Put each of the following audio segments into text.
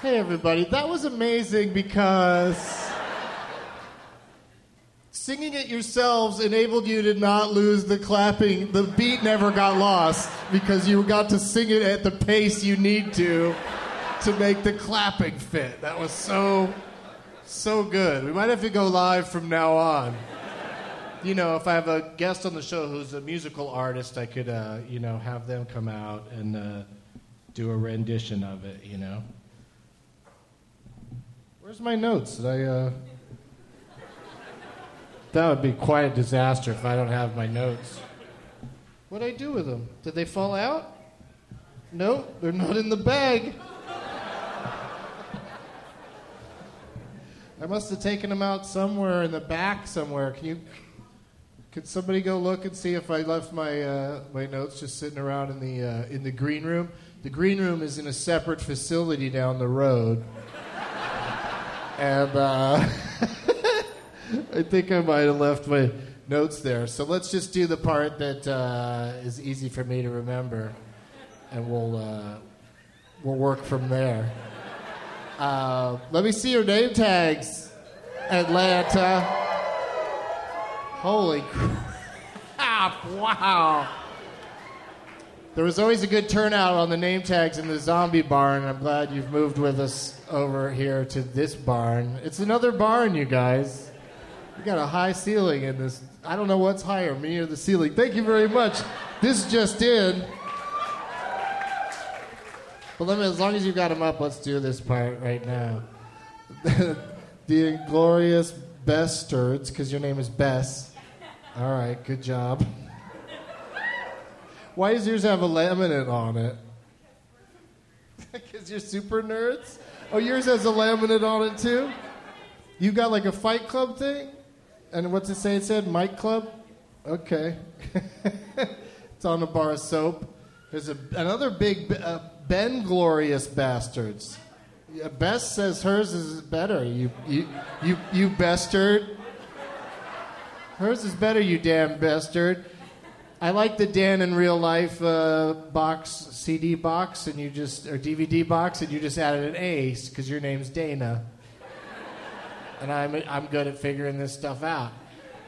Hey, everybody. That was amazing because singing it yourselves enabled you to not lose the clapping. The beat never got lost because you got to sing it at the pace you need to to make the clapping fit. That was so, so good. We might have to go live from now on. You know, if I have a guest on the show who's a musical artist, I could, uh, you know, have them come out and uh, do a rendition of it, you know? Where's my notes? Did I, uh... That would be quite a disaster if I don't have my notes. What'd I do with them? Did they fall out? No, they're not in the bag. I must have taken them out somewhere in the back somewhere. Can you could somebody go look and see if I left my uh, my notes just sitting around in the uh, in the green room? The green room is in a separate facility down the road and uh, I think I might have left my notes there. So let's just do the part that uh, is easy for me to remember, and we'll uh, we'll work from there. Uh, let me see your name tags, Atlanta. Holy crap! Wow. There was always a good turnout on the name tags in the zombie barn. I'm glad you've moved with us over here to this barn. It's another barn, you guys. We got a high ceiling in this. I don't know what's higher, me or the ceiling. Thank you very much. This just in. But let me, as long as you've got them up, let's do this part right now. the inglorious Bestards, because your name is Bess. All right, good job. Why does yours have a laminate on it? Because you're super nerds? Oh, yours has a laminate on it too? You got like a fight club thing? And what's it say? It said Mike Club? Okay. it's on a bar of soap. There's a, another big uh, Ben Glorious Bastards. Yeah, Bess says hers is better. You, you, you, you bastard. Hers is better, you damn bastard. I like the Dan in real life uh, box, CD box, and you just or DVD box, and you just added an ace because your name's Dana, and I'm I'm good at figuring this stuff out.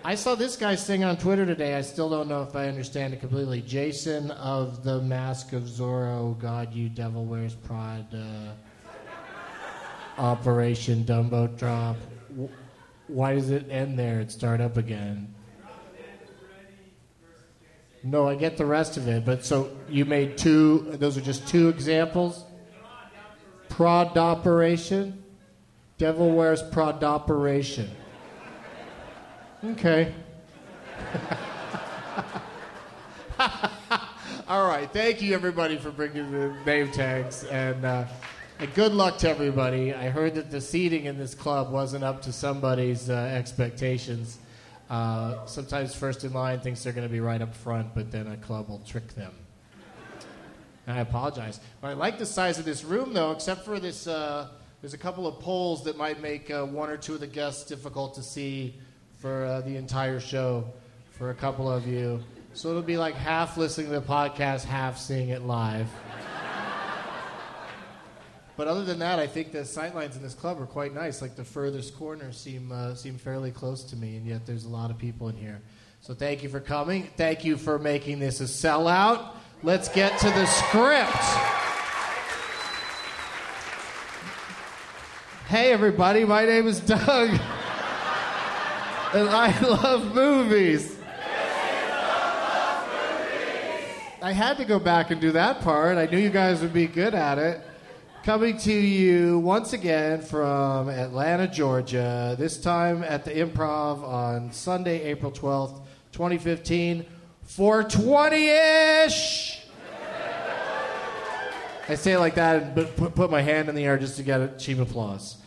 I saw this guy sing on Twitter today. I still don't know if I understand it completely. Jason of the Mask of Zorro, God, you devil wears Prada. Operation Dumbo Drop. Why does it end there and start up again? No, I get the rest of it, but so you made two, those are just two examples? Prod operation? Devil wears prod operation. Okay. All right. Thank you, everybody, for bringing the name tags. And, uh, and good luck to everybody. I heard that the seating in this club wasn't up to somebody's uh, expectations. Uh, sometimes first in line thinks they're going to be right up front, but then a club will trick them. And I apologize. But I like the size of this room, though, except for this. Uh, there's a couple of poles that might make uh, one or two of the guests difficult to see for uh, the entire show for a couple of you. So it'll be like half listening to the podcast, half seeing it live. But other than that, I think the sightlines in this club are quite nice. Like the furthest corners seem uh, seem fairly close to me, and yet there's a lot of people in here. So thank you for coming. Thank you for making this a sellout. Let's get to the script. Hey everybody, my name is Doug, and I love movies. I had to go back and do that part. I knew you guys would be good at it. Coming to you once again from Atlanta, Georgia, this time at the Improv on Sunday, April 12th, 2015, 420 ish. I say it like that and put, put my hand in the air just to get a cheap applause.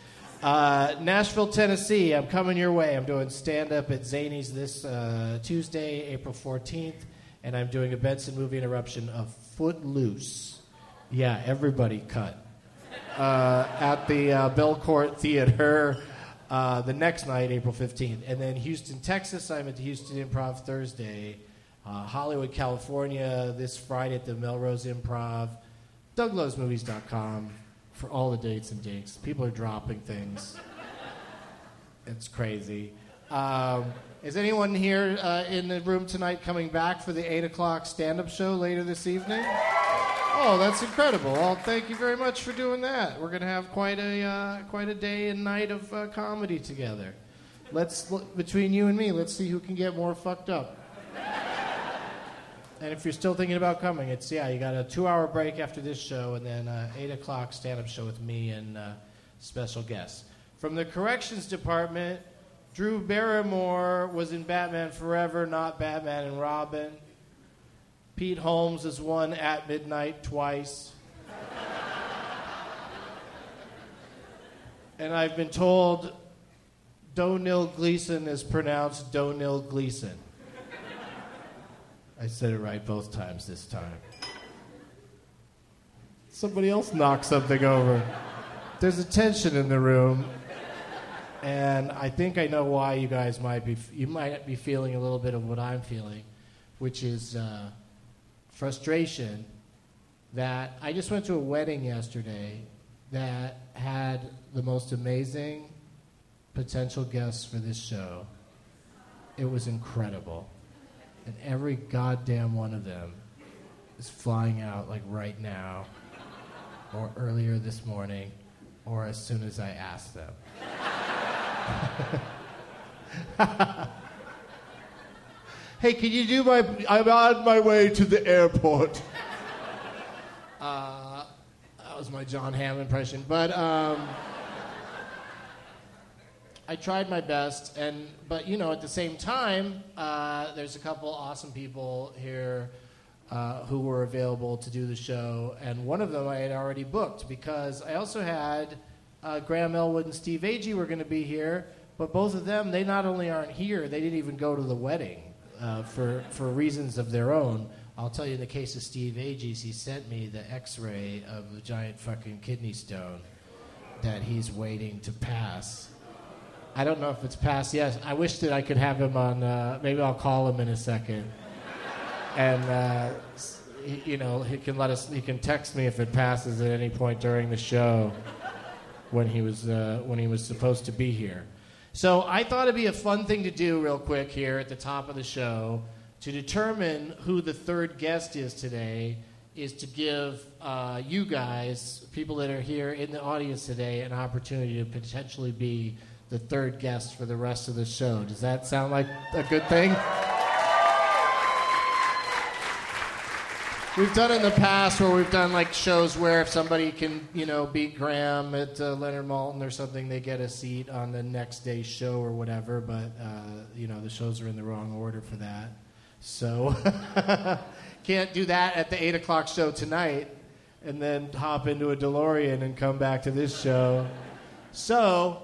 Uh, Nashville, Tennessee, I'm coming your way. I'm doing stand up at Zanies this uh, Tuesday, April 14th, and I'm doing a Benson movie interruption of Footloose. Yeah, everybody cut uh, at the uh, Belcourt Theater uh, the next night, April 15th. And then Houston, Texas, I'm at the Houston Improv Thursday. Uh, Hollywood, California, this Friday at the Melrose Improv. DougLovesMovies.com for all the dates and dates. People are dropping things. it's crazy. Um, is anyone here uh, in the room tonight coming back for the 8 o'clock stand up show later this evening? Oh, that's incredible. Well, thank you very much for doing that. We're to have quite a, uh, quite a day and night of uh, comedy together. Let's, between you and me, let's see who can get more fucked up. And if you're still thinking about coming, it's, yeah, you got a two hour break after this show, and then uh, 8 o'clock stand up show with me and uh, special guests. From the corrections department, Drew Barrymore was in Batman Forever, not Batman and Robin. Pete Holmes is one at midnight twice. and I've been told Domhnall Gleeson is pronounced Domhnall Gleeson. I said it right both times this time. Somebody else knocked something over. There's a tension in the room, and I think I know why you guys might be. You might be feeling a little bit of what I'm feeling, which is. Uh, frustration that I just went to a wedding yesterday that had the most amazing potential guests for this show. It was incredible. And every goddamn one of them is flying out like right now, or earlier this morning, or as soon as I ask them. hey, can you do my? I'm on my way to the airport. Uh, that was my Jon Hamm impression, but um, I tried my best, and but you know, at the same time, uh, there's a couple awesome people here. Uh, who were available to do the show, and one of them I had already booked because I also had uh, Graham Elwood and Steve Agee were going to be here, but both of them, they not only aren't here, they didn't even go to the wedding uh, for, for reasons of their own. I'll tell you in the case of Steve Agee, he sent me the x ray of a giant fucking kidney stone that he's waiting to pass. I don't know if it's passed yet. I wish that I could have him on, uh, maybe I'll call him in a second. And, uh, you know, he can let us, he can text me if it passes at any point during the show when he was uh, when he was supposed to be here. So I thought it'd be a fun thing to do real quick here at the top of the show to determine who the third guest is today. Is to give uh, you guys, people that are here in the audience today, an opportunity to potentially be the third guest for the rest of the show. Does that sound like a good thing? We've done in the past where we've done like shows where if somebody can, you know, beat Graham at uh, Leonard Maltin or something, they get a seat on the next day's show or whatever. But uh, you know, the shows are in the wrong order for that, so can't do that at the eight o'clock show tonight, and then hop into a DeLorean and come back to this show. So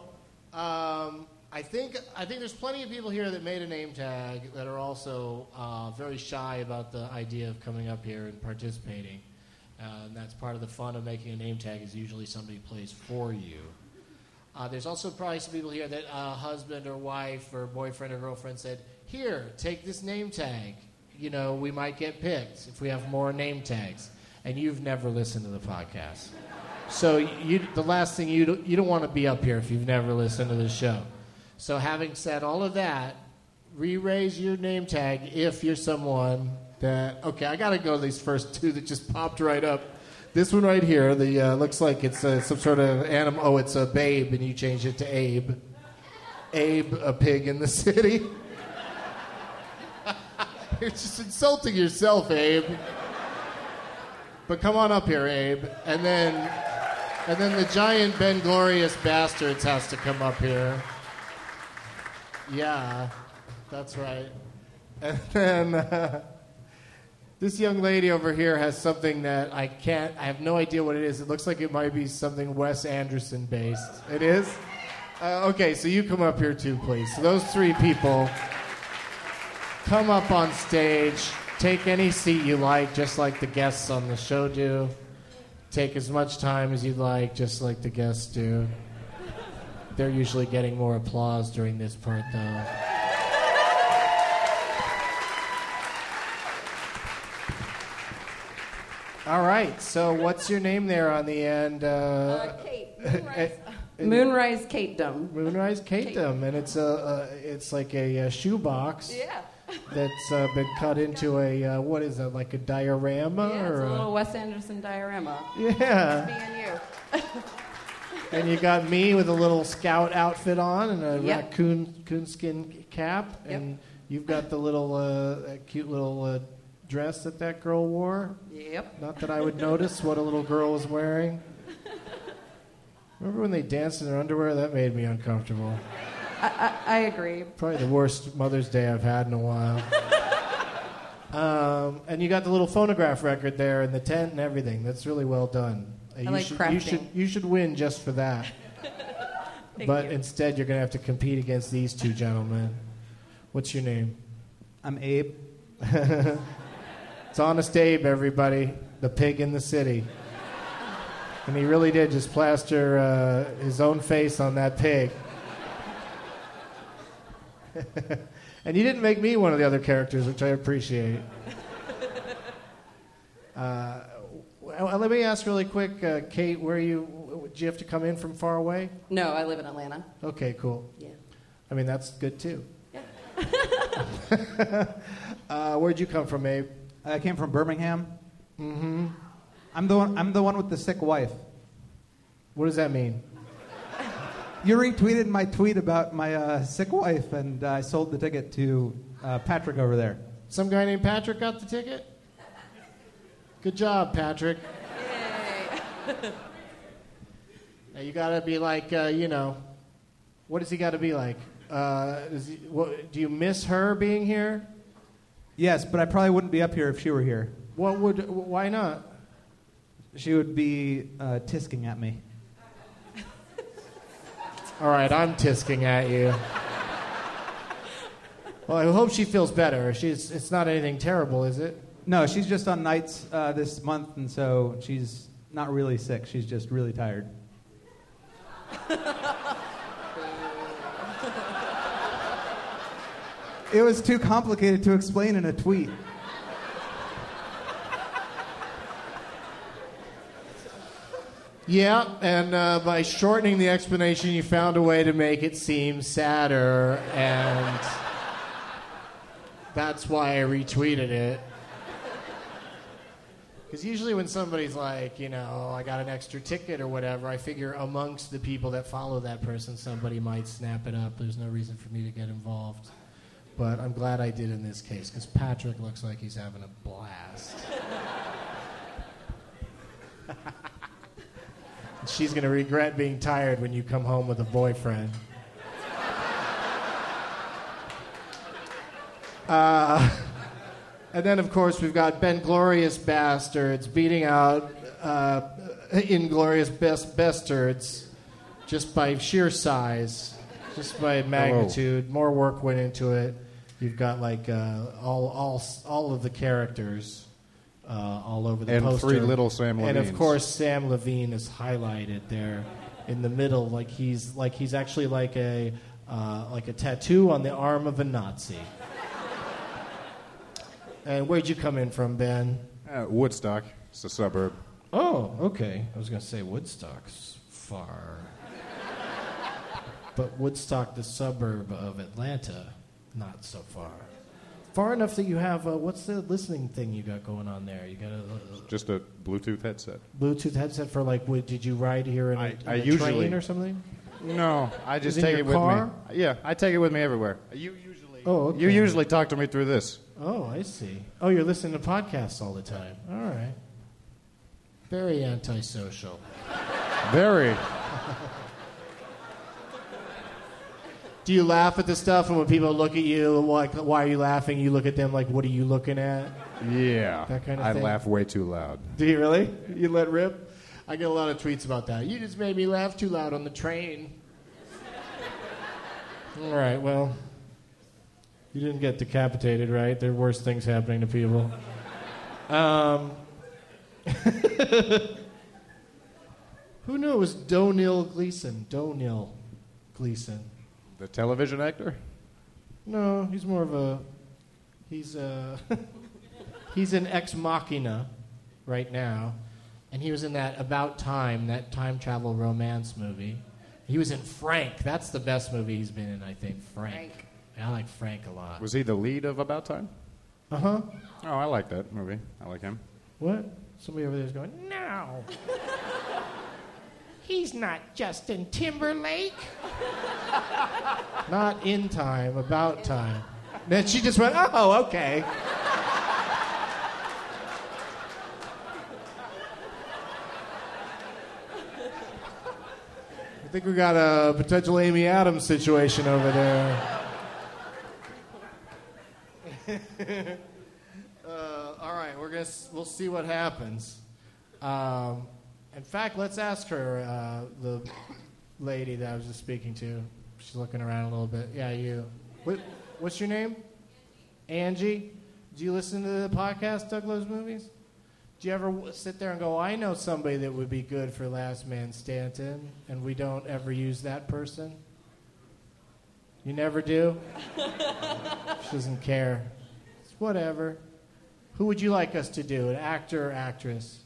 um, I think I think there's plenty of people here that made a name tag that are also uh, very shy about the idea of coming up here and participating. Uh, and that's part of the fun of making a name tag is usually somebody plays for you. Uh, there's also probably some people here that uh, husband or wife or boyfriend or girlfriend said, "Here, take this name tag. You know, we might get picked if we have more name tags." And you've never listened to the podcast, so you, the last thing you do, you don't want to be up here if you've never listened to the show. So, having said all of that, re raise your name tag if you're someone that. Okay, I got to go to these first two that just popped right up. This one right here, the uh, looks like it's uh, some sort of animal. Oh, it's a babe, and you change it to Abe. Abe, a pig in the city. you're just insulting yourself, Abe. But come on up here, Abe, and then, and then the giant Ben Glorious bastards has to come up here. Yeah, that's right. And then uh, this young lady over here has something that I can't, I have no idea what it is. It looks like it might be something Wes Anderson based. It is? Uh, okay, so you come up here too, please. So those three people come up on stage, take any seat you like, just like the guests on the show do. Take as much time as you'd like, just like the guests do. They're usually getting more applause during this part, though. All right, so what's your name there on the end? Uh, Uh, Kate. Moonrise, Moonrise Kate Dum. Moonrise Kate Dum, and it's a, uh, it's like a, a shoebox Yeah. that's uh, been cut into a uh, what is that like a diorama Yeah, it's or a little Wes Anderson diorama. Yeah. Me yeah? and you. And you got me with a little scout outfit on and a Yep. raccoon coonskin cap, and you've got the little uh, that cute little uh, dress that that girl wore. Yep. Not that I would notice what a little girl was wearing. Remember when they danced in their underwear? That made me uncomfortable. I, I, I agree. Probably the worst Mother's Day I've had in a while. um, and you got the little phonograph record there and the tent and everything. That's really well done. Uh, you like should, crafting. You should, you should win just for that. Thank but you. instead, you're going to have to compete against these two gentlemen. What's your name? I'm Abe. It's Honest Abe, everybody. The pig in the city. And he really did just plaster uh, his own face on that pig. and you didn't make me one of the other characters, which I appreciate. Uh, well, let me ask really quick, uh, Kate, where you? Do you have to come in from far away? No, I live in Atlanta. Okay, cool. Yeah. I mean, that's good too. uh, where'd you come from, Abe? I came from Birmingham. Mm-hmm. I'm the one. I'm the one with the sick wife. What does that mean? You retweeted my tweet about my uh, sick wife, and uh, I sold the ticket to uh, Patrick over there. Some guy named Patrick got the ticket? Good job, Patrick. Now, you gotta be like, uh, you know, what does he gotta be like? Uh, is he, what, do you miss her being here? Yes, but I probably wouldn't be up here if she were here. What would, why not? She would be uh, tisking at me. All right, I'm tisking at you. Well, I hope she feels better. She's, it's not anything terrible, is it? No, she's just on nights uh, this month, and so she's not really sick. She's just really tired. it was too complicated to explain in a tweet. Yeah, and uh, by shortening the explanation, you found a way to make it seem sadder, and that's why I retweeted it. Because usually, when somebody's like, you know, I got an extra ticket or whatever, I figure amongst the people that follow that person, somebody might snap it up. There's no reason for me to get involved. But I'm glad I did in this case, because Patrick looks like he's having a blast. She's going to regret being tired when you come home with a boyfriend. Uh, and then, of course, we've got Ben Glorious Bastards beating out uh, Inglorious Best Bastards just by sheer size, just by magnitude. More work went into it. You've got like uh, all, all, all of the characters uh, all over the And poster. three little Sam And of course, Sam Levine is highlighted there in the middle, like he's like he's actually like a uh, like a tattoo on the arm of a Nazi. And where'd you come in from, Ben? Uh, Woodstock. It's a suburb. Oh, okay. I was gonna say Woodstock's far, but Woodstock, the suburb of Atlanta, not so far. Far enough that you have uh, what's the listening thing you got going on there? You got a, Just a Bluetooth headset. Bluetooth headset for like, what, did you ride here in a, I- in I a usually- train or something? No, I just in take your it with car? me. Yeah, I take it with me everywhere. You usually. Oh, okay. You usually talk to me through this. Oh, I see. Oh, you're listening to podcasts all the time. All right. Very antisocial. Very. Do you laugh at the stuff, and when people look at you, like, why are you laughing? You look at them like, what are you looking at? Yeah. That kind of I thing? laugh way too loud. Do you really? You let rip? I get a lot of tweets about that. You just made me laugh too loud on the train. All right, well, you didn't get decapitated, right? There are worse things happening to people. Um, who knew it was Domhnall Gleeson? Domhnall Gleeson. The television actor? No, he's more of a. He's a. he's an ex machina right now, and he was in that About Time, that time travel romance movie. He was in Frank. That's the best movie he's been in, I think. Frank. I like Frank a lot. Was he the lead of About Time? Uh huh. Oh, I like that movie. I like him. What? Somebody over there's going. No. He's not Justin Timberlake. not in time. About time. Then she just went. Oh, okay. I think we got a potential Amy Adams situation over there. uh, all right, we're gonna s- we'll see what happens. Um, in fact, let's ask her uh, the lady that I was just speaking to. She's looking around a little bit. Yeah, you. What, what's your name? Angie. Do you listen to the podcast, Doug Loves Movies? Do you ever w- sit there and go, I know somebody that would be good for Last Man Standing, and we don't ever use that person? You never do? she doesn't care. Whatever. Who would you like us to do, an actor or actress?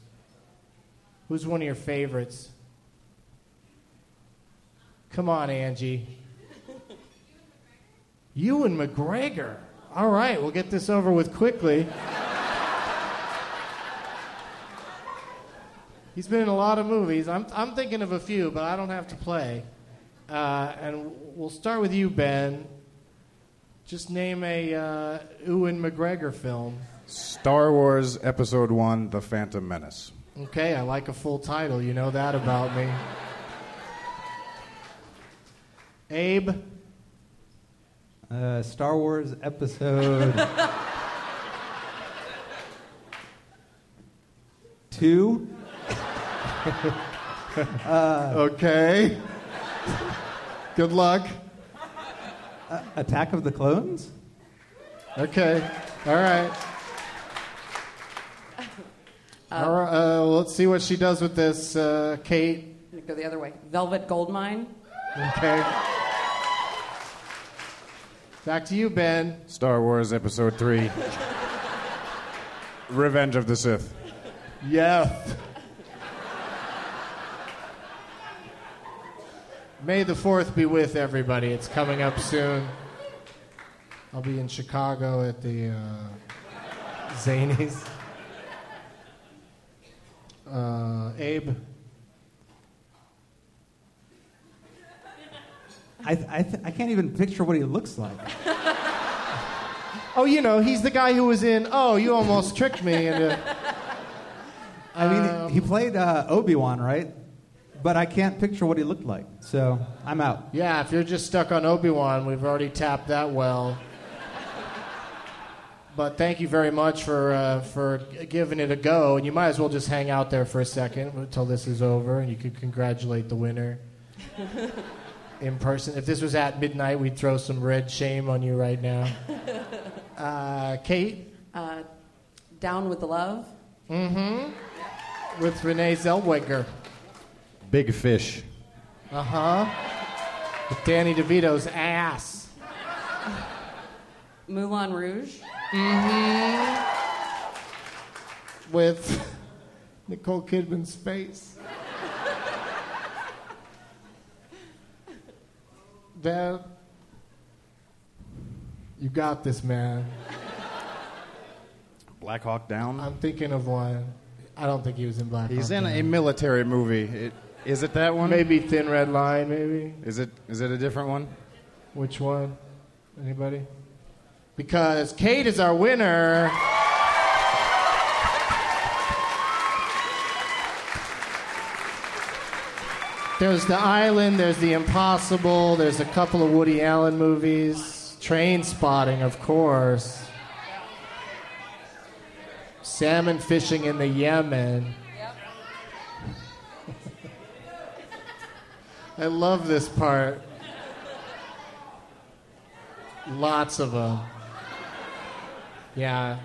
Who's one of your favorites? Come on, Angie. Ewan McGregor. All right, we'll get this over with quickly. He's been in a lot of movies. I'm, I'm thinking of a few, but I don't have to play. Uh, and we'll start with you, Ben. Just name a uh, Ewan McGregor film. Star Wars Episode 1 The Phantom Menace. Okay, I like a full title. You know that about me. Abe. Uh, Star Wars Episode Two. Okay. Good luck. Attack of the Clones. Okay. All right. All right. Uh, let's see what she does with this, uh, Kate. Go the other way. Velvet Goldmine. Okay. Back to you, Ben. Star Wars Episode 3 Revenge of the Sith. Yes. May the 4th be with everybody. It's coming up soon. I'll be in Chicago at the uh, Zanies. Uh, Abe. I, th- I, th- I can't even picture what he looks like. Oh, you know, he's the guy who was in. Oh, you almost tricked me into. I mean, he played uh, Obi Wan, right? But I can't picture what he looked like, so I'm out. Yeah, if you're just stuck on Obi Wan, we've already tapped that well. But thank you very much for uh, for giving it a go, and you might as well just hang out there for a second until this is over, and you could congratulate the winner in person. If this was at midnight, we'd throw some red shame on you right now. Uh, Kate Uh, Down with the Love. Mm-hmm. With Renee Zellweger. Big Fish. Uh huh. With Danny DeVito's ass. Moulin Rouge. Mm-hmm. with Nicole Kidman's face. That you got this, man. Black Hawk Down. I'm thinking of one. I don't think he was in Black. Hawk. He's Hawk in a military movie. It, is it that one? maybe Thin Red Line. Maybe Is it, is it a different one? which one? Anybody? Because Kate is our winner. There's The Island, there's The Impossible, there's a couple of Woody Allen movies, Train Spotting, of course. Salmon fishing in the Yemen. I love this part. Lots of them. Yeah.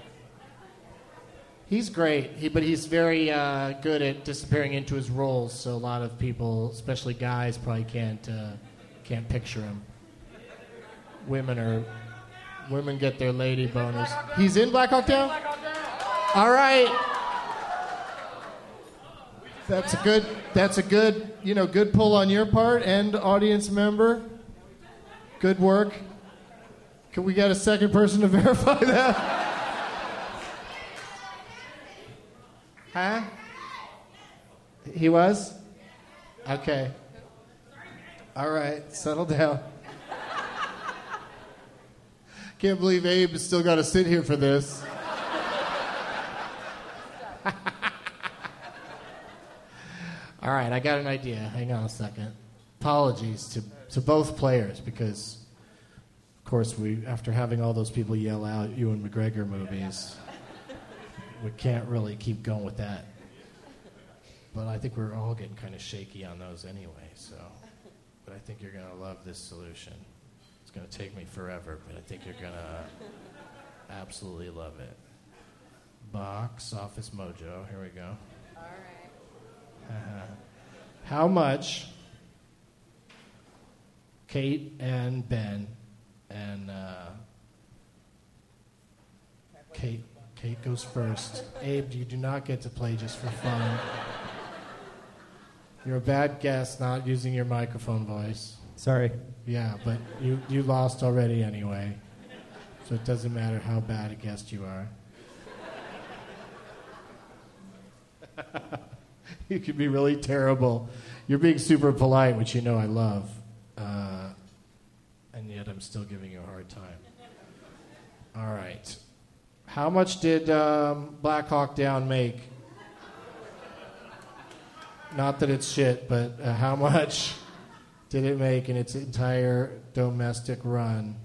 He's great, he, but he's very uh, good at disappearing into his roles. So a lot of people, especially guys, probably can't uh, can't picture him. Women are women get their lady boners. He's in Black Hawk Down. All right. That's a good. That's a good. You know, good pull on your part and audience member. Good work. Can we get a second person to verify that? Huh? He was? Okay. All right, settle down. Can't believe Abe has still got to sit here for this. All right, I got an idea. Hang on a second. Apologies to, to both players because, of course, we after having all those people yell out Ewan McGregor movies, we can't really keep going with that. But I think we're all getting kind of shaky on those anyway. So, but I think you're gonna love this solution. It's gonna take me forever, but I think you're gonna absolutely love it. Box Office Mojo. Here we go. How much Kate and Ben and uh, Kate Kate goes first. Abe, you do not get to play just for fun. You're a bad guest not using your microphone voice. Sorry. Yeah, but you, you lost already anyway. So it doesn't matter how bad a guest you are. you can be really terrible. You're being super polite, which you know I love, uh, and yet I'm still giving you a hard time. All right. How much did um, Black Hawk Down make? Not that it's shit, but uh, how much did it make in its entire domestic run?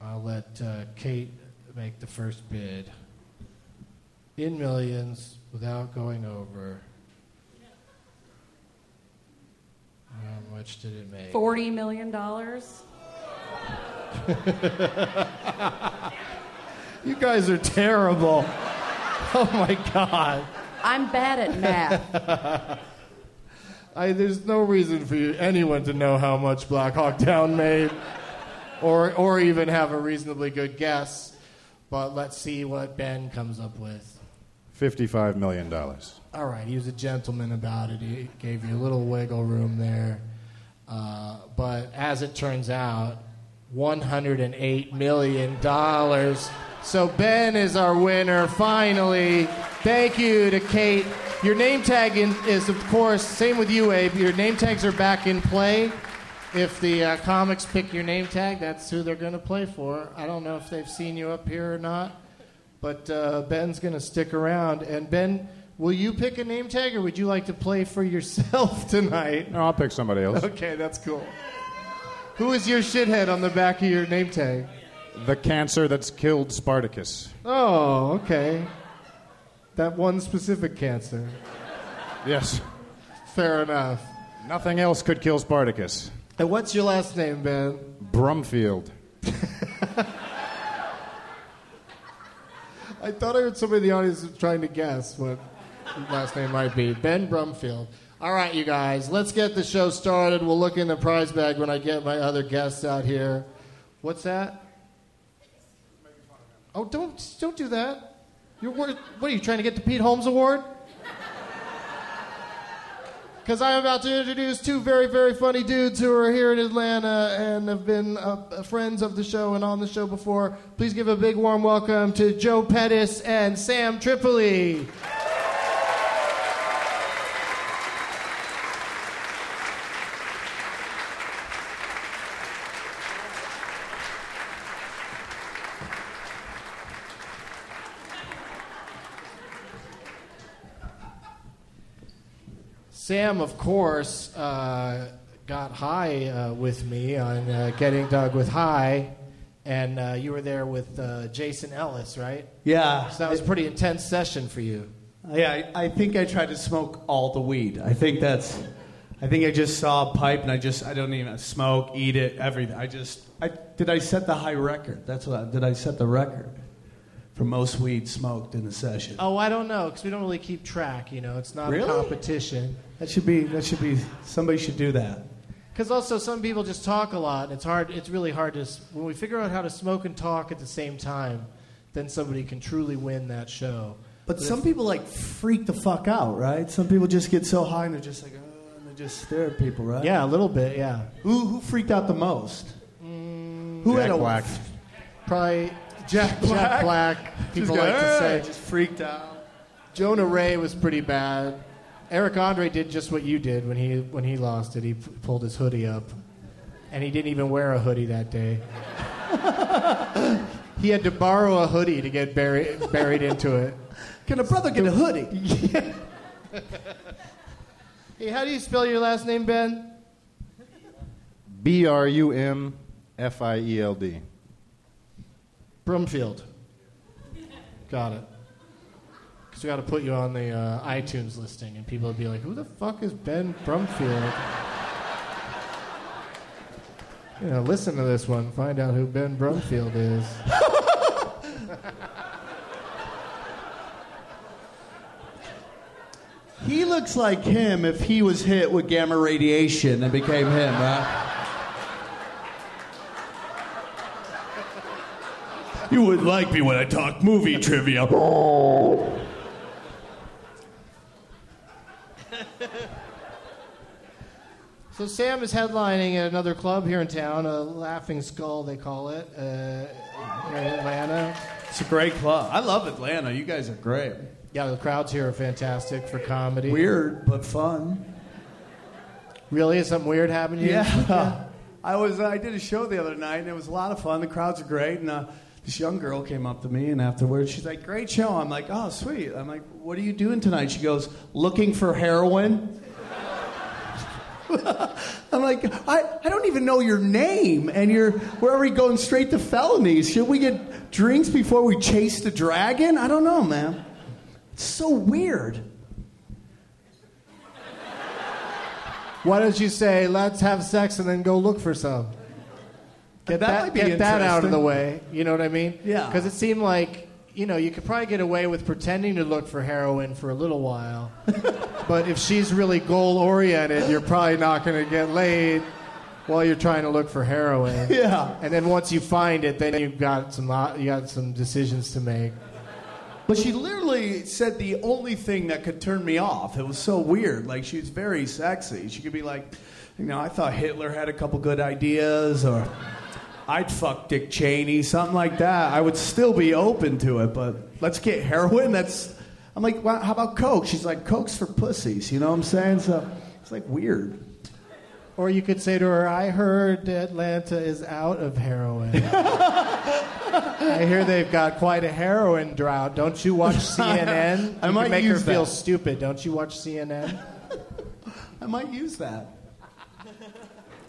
I'll let uh, Kate make the first bid. In millions, without going over. How much did it make? Forty million dollars. You guys are terrible. Oh my god. I'm bad at math. I, there's no reason for you, anyone to know how much Black Hawk Down made, or or even have a reasonably good guess. But let's see what Ben comes up with. $55 million. All right, he was a gentleman about it. He gave you a little wiggle room there. Uh, but as it turns out, $108 million. So Ben is our winner, finally. Thank you to Kate. Your name tag in, is, of course, same with you, Abe. Your name tags are back in play. If the uh, comics pick your name tag, that's who they're going to play for. I don't know if they've seen you up here or not. But uh, Ben's going to stick around. And Ben, will you pick a name tag or would you like to play for yourself tonight? No, I'll pick somebody else. Okay, that's cool. Who is your shithead on the back of your name tag? The cancer that's killed Spartacus. Oh, okay. That one specific cancer. Yes. Fair enough. Nothing else could kill Spartacus. And what's your last name, Ben? Brumfield. I thought I heard somebody in the audience trying to guess what last name might be. Ben Brumfield. All right, you guys, let's get the show started. We'll look in the prize bag when I get my other guests out here. What's that? Oh, don't don't do that. You're what are you trying to get the Pete Holmes Award? Because I'm about to introduce two very, very funny dudes who are here in Atlanta and have been uh, friends of the show and on the show before. Please give a big warm welcome to Joe Pettis and Sam Tripoli. Sam, of course, uh, got high uh, with me on uh, Getting Doug with High, and uh, you were there with uh, Jason Ellis, right? Yeah. So that was a pretty intense session for you. Yeah, I, I think I tried to smoke all the weed. I think that's. I think I just saw a pipe and I just I don't even smoke, eat it, everything. I just I did I set the high record. That's what I, did I set the record for most weed smoked in a session. Oh, I don't know, because we don't really keep track. You know, it's not Really? a competition. That should be that should be somebody should do that. Because also some people just talk a lot. It's hard. It's really hard to when we figure out how to smoke and talk at the same time. Then somebody can truly win that show. But some people like freak the fuck out, right? Some people just get so high and they're just like, oh, and they just stare at people, right? Yeah, a little bit. Yeah, Who who freaked out the most? Mm, who Jack had a Black. probably Jack Jack Black. People Just go, like to "Ah," say. just freaked out. Jonah Ray was pretty bad. Eric Andre did just what you did when he when he lost it. He p- pulled his hoodie up, and he didn't even wear a hoodie that day. he had to borrow a hoodie to get buried buried into it. Can a brother get a hoodie? Hey, how do you spell your last name, Ben? B R U M F I E L D. Brumfield. Got it. Because we got to put you on the uh, iTunes listing, and people would be like, "Who the fuck is Ben Brumfield?" you know, listen to this one, find out who Ben Brumfield is. He looks like him if he was hit with gamma radiation and became him, right? You wouldn't like me when I talk movie trivia. So Sam is headlining at another club here in town, a Laughing Skull, they call it, uh, here in Atlanta. It's a great club. I love Atlanta. You guys are great. Yeah, the crowds here are fantastic for comedy. Weird, but fun. Really? Is something weird happened to you? Yeah. I was. I did a show the other night, and it was a lot of fun. The crowds are great, and uh, this young girl came up to me, and afterwards she's like, "Great show." I'm like, "Oh, sweet." I'm like, "What are you doing tonight?" She goes, "Looking for heroin." I'm like, I, I don't even know your name, and you're we're already going straight to felonies. Should we get drinks before we chase the dragon? I don't know, man. It's so weird. Why don't you say, let's have sex and then go look for some? Get That that, get that out of the way. You know what I mean? Yeah. Because it seemed like, you know, you could probably get away with pretending to look for heroin for a little while. but if she's really goal oriented, you're probably not going to get laid while you're trying to look for heroin. Yeah. And then once you find it, then you've got some you got some decisions to make. But she literally said the only thing that could turn me off. It was so weird. Like she was very sexy. She could be like, you know, I thought Hitler had a couple good ideas, or I'd fuck Dick Cheney, something like that. I would still be open to it. But let's get heroin. That's. I'm like, well, how about coke? She's like, coke's for pussies. You know what I'm saying? So it's like weird. Or you could say to her, I heard Atlanta is out of heroin. I hear they've got quite a heroin drought. Don't you watch CNN? I you might make her use feel stupid. Don't you watch CNN? I might use that.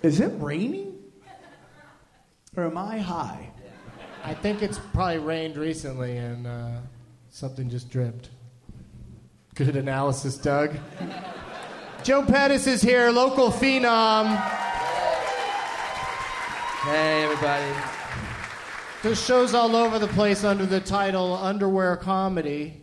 Is it raining? Or am I high? I think it's probably rained recently and uh, something just dripped. Good analysis, Doug. Joe Pettis is here, local phenom. Hey, everybody. There's shows all over the place under the title Underwear Comedy,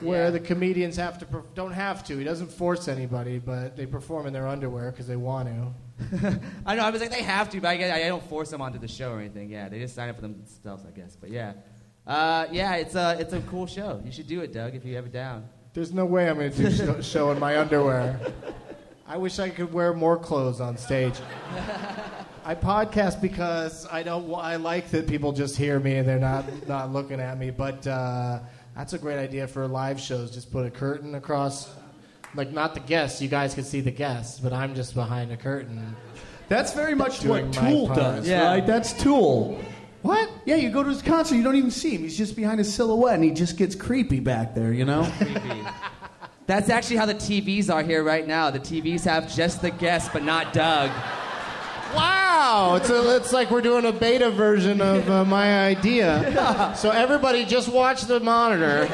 where Yeah. the comedians have to don't have to. He doesn't force anybody, but they perform in their underwear because they want to. I know, I was like, they have to, but I, guess- I don't force them onto the show or anything. Yeah, they just sign up for themselves, I guess. But yeah. Uh, yeah, it's a, it's a cool show. You should do it, Doug, if you ever down. There's no way I'm going to do show, show in my underwear. I wish I could wear more clothes on stage. I podcast because I don't. I like that people just hear me and they're not not looking at me. But uh, that's a great idea for live shows. Just put a curtain across, like not the guests. You guys can see the guests, but I'm just behind a curtain. That's very much Doing what Tool part. does, Yeah. right? That's Tool. What? Yeah, you go to his concert, you don't even see him. He's just behind a silhouette, and he just gets creepy back there, you know? Creepy. That's actually how the TVs are here right now. The TVs have just the guests, but not Doug. Wow! It's, a, it's like we're doing a beta version of uh, my idea. So everybody just watch the monitor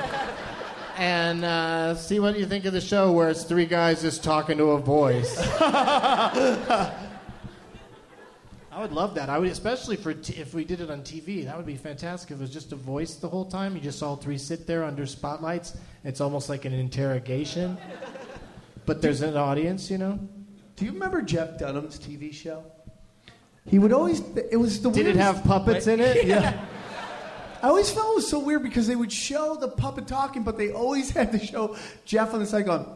and uh, see what you think of the show where it's three guys just talking to a voice. I would love that. I would, especially for t- if we did it on TV. That would be fantastic. If it was just a voice the whole time, you just all three sit there under spotlights. It's almost like an interrogation, but there's an audience. You know. Do you remember Jeff Dunham's TV show? He would always, it was the Did it have puppets in it? Yeah. I always felt it was so weird because they would show the puppet talking, but they always had to show Jeff on the side going.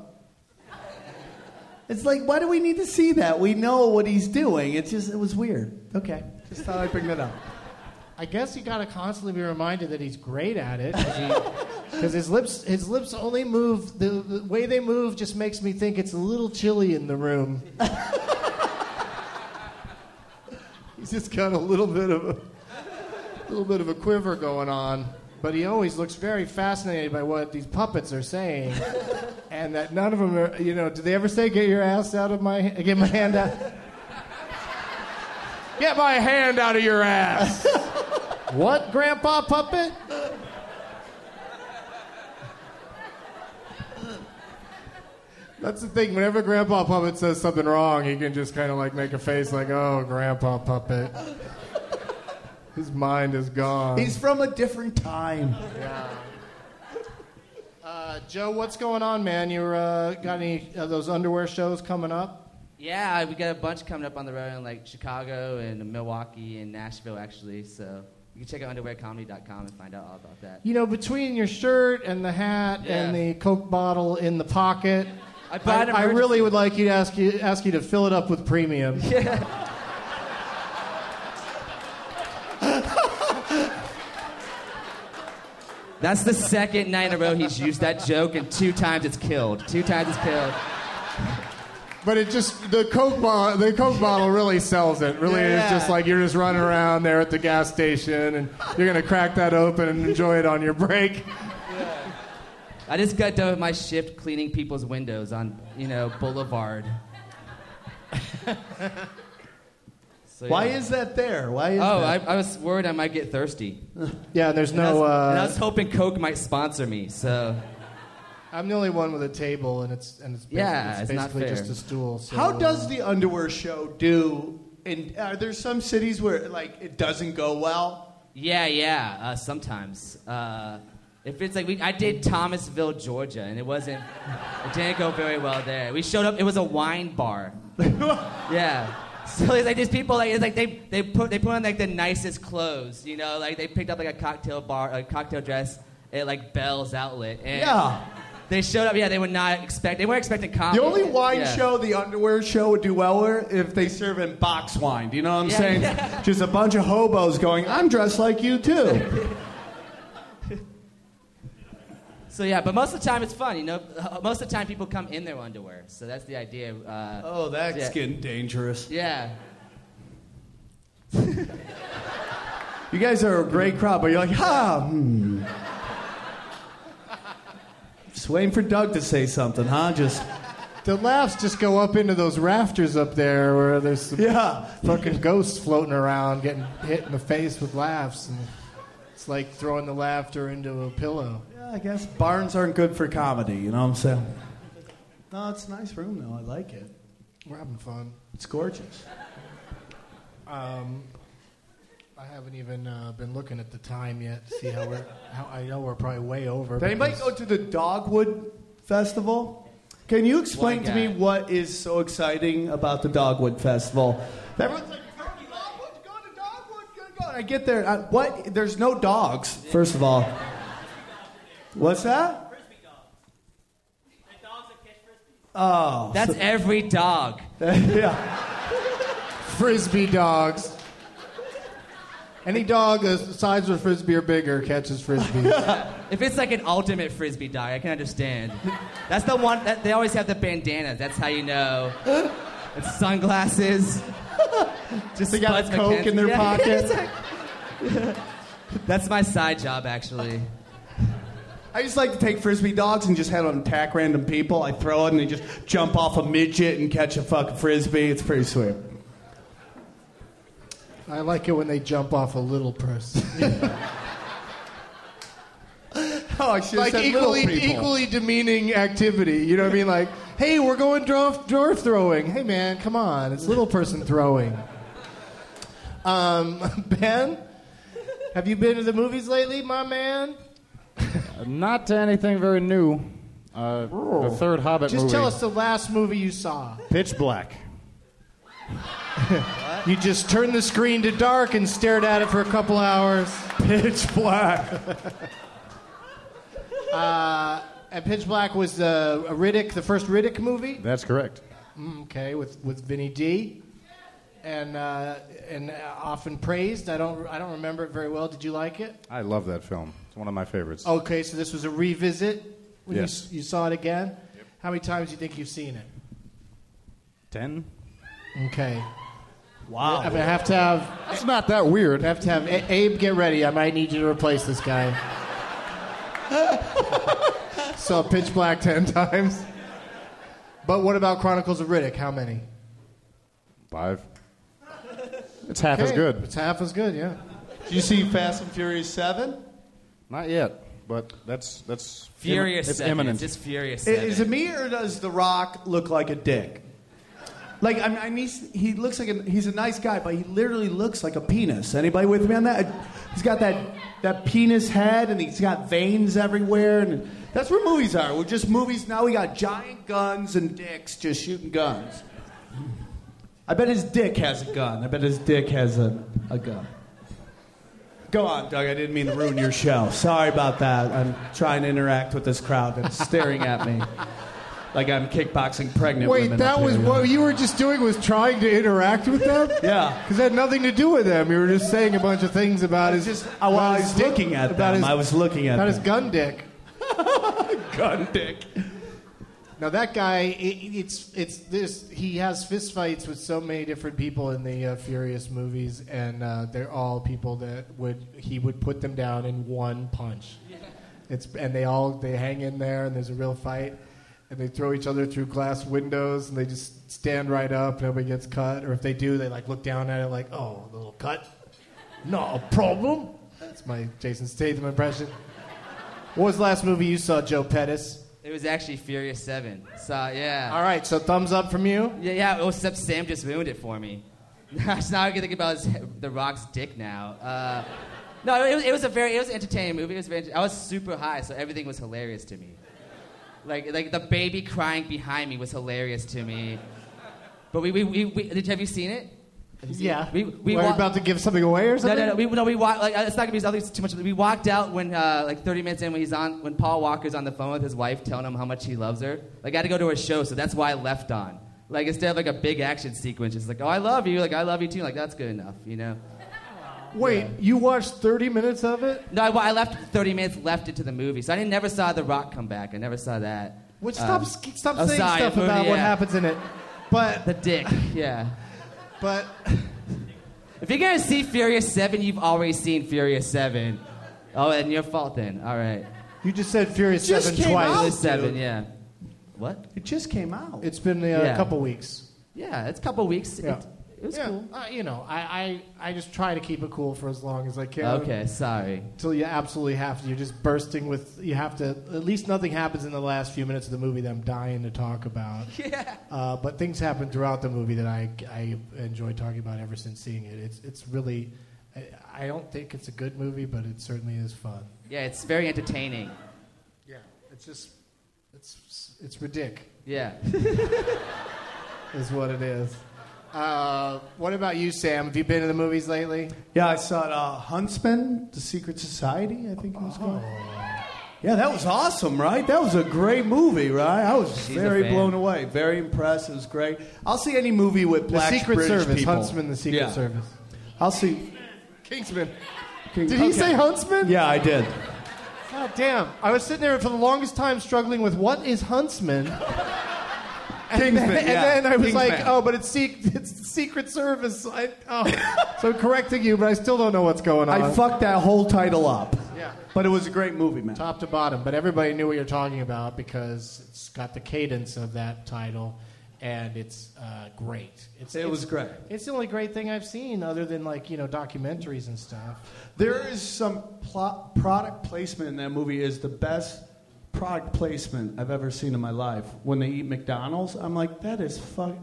It's like, why do we need to see that? We know what he's doing. It's just, it was weird. Okay, just thought I'd bring that up. I guess you got to constantly be reminded that he's great at it, because his lips his lips only move the, the way they move just makes me think it's a little chilly in the room. he's just got a little bit of a little bit of a quiver going on, but he always looks very fascinated by what these puppets are saying, and that none of them are. You know, do they ever say "Get your ass out of my get my hand out"? Get my hand out of your ass. what, Grandpa Puppet? That's the thing. Whenever Grandpa Puppet says something wrong, he can just kind of like make a face like, "Oh, Grandpa Puppet." His mind is gone. He's from a different time. Uh, Joe, what's going on, man? You uh, got any of those underwear shows coming up? Yeah, we got a bunch coming up on the road in like Chicago and Milwaukee and Nashville, actually. So you can check out underwearcomedy.com and find out all about that. You know, between your shirt and the hat and the Coke bottle in the pocket, I I, bought an I really would like you to ask you ask you to fill it up with premium. That's the second night in a row he's used that joke, and two times it's killed. Two times it's killed. But it just the Coke bottle, the Coke bottle really sells it. Really, Yeah. it's just like you're just running around there at the gas station, and you're gonna crack that open and enjoy it on your break. I just got done with my shift cleaning people's windows on, you know, Boulevard. So, Why yeah. is that there? Why is Oh, I, that? I was worried I might get thirsty. Yeah, there's And I no. was, and I Uh, was hoping Coke might sponsor me. So I'm the only one with a table, and it's and it's, basi- Yeah, it's it's not basically just a stool. So, How uh, does the underwear show do? And are there some cities where like it doesn't go well? yeah, yeah. Uh, sometimes, uh, if it's like we, I did Thomasville, Georgia, and it wasn't. It didn't go very well there. We showed up. It was a wine bar. yeah. So it's like these people like it's like they they put they put on like the nicest clothes, you know, like they picked up like a cocktail bar, a cocktail dress at like Bell's Outlet, and Yeah. they showed up. Yeah, they would not expect. They weren't expecting comedy. The only wine Yeah. show the underwear show would do well if they serve in box wine. Do you know what I'm Yeah, saying? Just a bunch of hobos going, "I'm dressed like you too." So yeah, but most of the time it's fun, you know. Uh, Most of the time people come in their underwear, so that's the idea. Uh, oh, that's Yeah. getting dangerous. yeah. You guys are a great crowd, but you're like, ha. Hmm. Just waiting for Doug to say something, huh? Just the laughs just go up into those rafters up there where there's some yeah. fucking ghosts floating around, getting hit in the face with laughs, and it's like throwing the laughter into a pillow. Yeah, I guess barns aren't good for comedy. You know what I'm saying? No, it's a nice room though. I like it. We're having fun. It's gorgeous. Um, I haven't even uh, been looking at the time yet to see how we're. How, I know we're probably way over. Did anybody because- go to the Dogwood Festival? Can you explain One to me guy. what is so exciting about the Dogwood Festival? Everyone's like, "Go to Dogwood, go to Dogwood, go to I get there. I, what? There's no dogs. First of all, what's that? Frisbee dogs. Oh, That's every dog. yeah. frisbee dogs. Any dog the size of a frisbee or bigger catches frisbee. If it's like an ultimate frisbee dog, I can understand. That's the one that they always have the bandanas. That's how you know. It's sunglasses. Just They got a Coke McKenzie. in their Yeah, pocket. exactly. That's my side job, actually. I just like to take frisbee dogs and just have them attack random people. I throw it and they just jump off a midget and catch a fucking frisbee. It's pretty sweet. I like it when they jump off a little person. Oh, I should like said little equally people. equally demeaning activity. You know what I mean? Like, hey, we're going dwarf, dwarf throwing. Hey, man, come on, it's little person throwing. Um, ben, have you been to the movies lately, my man? Not to anything very new. Uh, the third Hobbit Just movie. tell us the last movie you saw. Pitch Black. You just turned the screen to dark and stared at it for a couple hours. Pitch black. Uh, and Pitch Black was uh, a Riddick, the first Riddick movie. That's correct. Mm, okay, with with Vinny D, and uh, and uh, often praised. I don't I don't remember it very well. Did you like it? I love that film. It's one of my favorites. Okay, so this was a revisit. When Yes. you, you saw it again. How many times do you think you've seen it? Ten? Okay. Wow. I'm gonna have to have That's not that weird. I have to have A- Abe get ready. I might need you to replace this guy. Saw Pitch Black ten times. But what about Chronicles of Riddick? How many? Five. It's half as Okay, good. It's half as good, yeah. Did you see Fast and Furious 7? Not yet, but that's that's Furious It's seven. imminent. It's just Furious I- seven. Is it me or does The Rock look like a dick? Like, I mean, I mean he's, he looks like a, he's a nice guy, but he literally looks like a penis. Anybody with me on that? He's got that, that penis head and he's got veins everywhere. And that's where movies are. We're just movies now. We got giant guns and dicks just shooting guns. I bet his dick has a gun. I bet his dick has a, a gun. Go on, Doug. I didn't mean to ruin your show. Sorry about that. I'm trying to interact with this crowd that's staring at me. like I'm kickboxing pregnant Wait, women. that was what you were just doing was trying to interact with them? Yeah. Because it had nothing to do with them. You were just saying a bunch of things about his. just- I his was dick- looking at about them. his- I was looking at about them. his gun dick. gun dick. Now that guy, it, it's it's this. He has fistfights with so many different people in the uh, Furious movies, and uh, they're all people that would he would put them down in one punch. It's and they all they hang in there, and there's a real fight, and they throw each other through glass windows, and they just stand right up. Nobody gets cut, or if they do, they like look down at it like, oh, a little cut, not a problem. That's my Jason Statham impression. What was the last movie you saw, Joe Pettis? It was actually Furious 7. So, yeah. All right, so thumbs up from you. Yeah, yeah, except Sam just ruined it for me. now I can think about his, The Rock's dick now. Uh, no, it was, it was a very, it was an entertaining movie. It was very, I was super high, so everything was hilarious to me. Like, like the baby crying behind me was hilarious to me. But we, we, we, we did, have you seen it? Have you seen Yeah. We, we Were wa- about to give something away or something? no, no. We, no, we. Like, it's not gonna be something too much. We walked out when, uh, like, 30 minutes in, when he's on, when Paul Walker's on the phone with his wife, telling him how much he loves her. Like, I had to go to a show, so that's why I left on. Like, instead of like a big action sequence, it's like, oh, I love you. Like, I love you too. Like, that's good enough, you know. Wait, you watched 30 minutes of it? No, I, I left 30 minutes left into the movie, so I didn't never saw The Rock come back. I never saw that. Stop, Um, stop oh, saying sorry, stuff movie, about what happens in it. But, The dick, yeah. But, If you're gonna see Furious 7, you've already seen Furious 7. Oh, and your fault then. All right. you just said Furious Just 7 came twice. out. Furious 7, yeah. What? It just came out. It's been uh, Yeah. a couple weeks. Yeah, it's a couple weeks. Yeah. It, it was yeah, cool. uh, you know, I, I, I just try to keep it cool for as long as I can. Okay, sorry. Until you absolutely have to. You're just bursting with. You have to. At least nothing happens in the last few minutes of the movie that I'm dying to talk about. Yeah. Uh, but things happen throughout the movie that I, I enjoy talking about ever since seeing it. It's it's really. I, I don't think it's a good movie, but it certainly is fun. Yeah, it's very entertaining. Yeah, it's just it's it's ridiculous. Yeah. Is what it is. Uh, what about you, Sam? Have you been to the movies lately? yeah, I saw uh, Huntsman, The Secret Society, I think it was called. Yeah, that was awesome, right? That was a great movie, right? I was She's very blown away, very impressed. It was great. I'll see any movie with black The Secret British Service, people. Huntsman, the Secret Yeah. Service. I'll see. Kingsman. King- Did he okay. say Huntsman? Yeah, I did. God damn. I was sitting there for the longest time struggling with what is Huntsman? And Kingsman, then, yeah. and then I was Kingsman. like, oh, but it's, sec- it's Secret Service. I, oh. so I'm correcting you, but I still don't know what's going on. I fucked that whole title up. Yeah. But it was a great movie, man. top to bottom. But everybody knew what you're talking about because it's got the cadence of that title, and it's uh, great. It's, It it's- was great. It's the only great thing I've seen, other than like you know documentaries and stuff. There is some plot, product placement in that movie is the best product placement I've ever seen in my life. When they eat McDonald's, I'm like, that is fuck.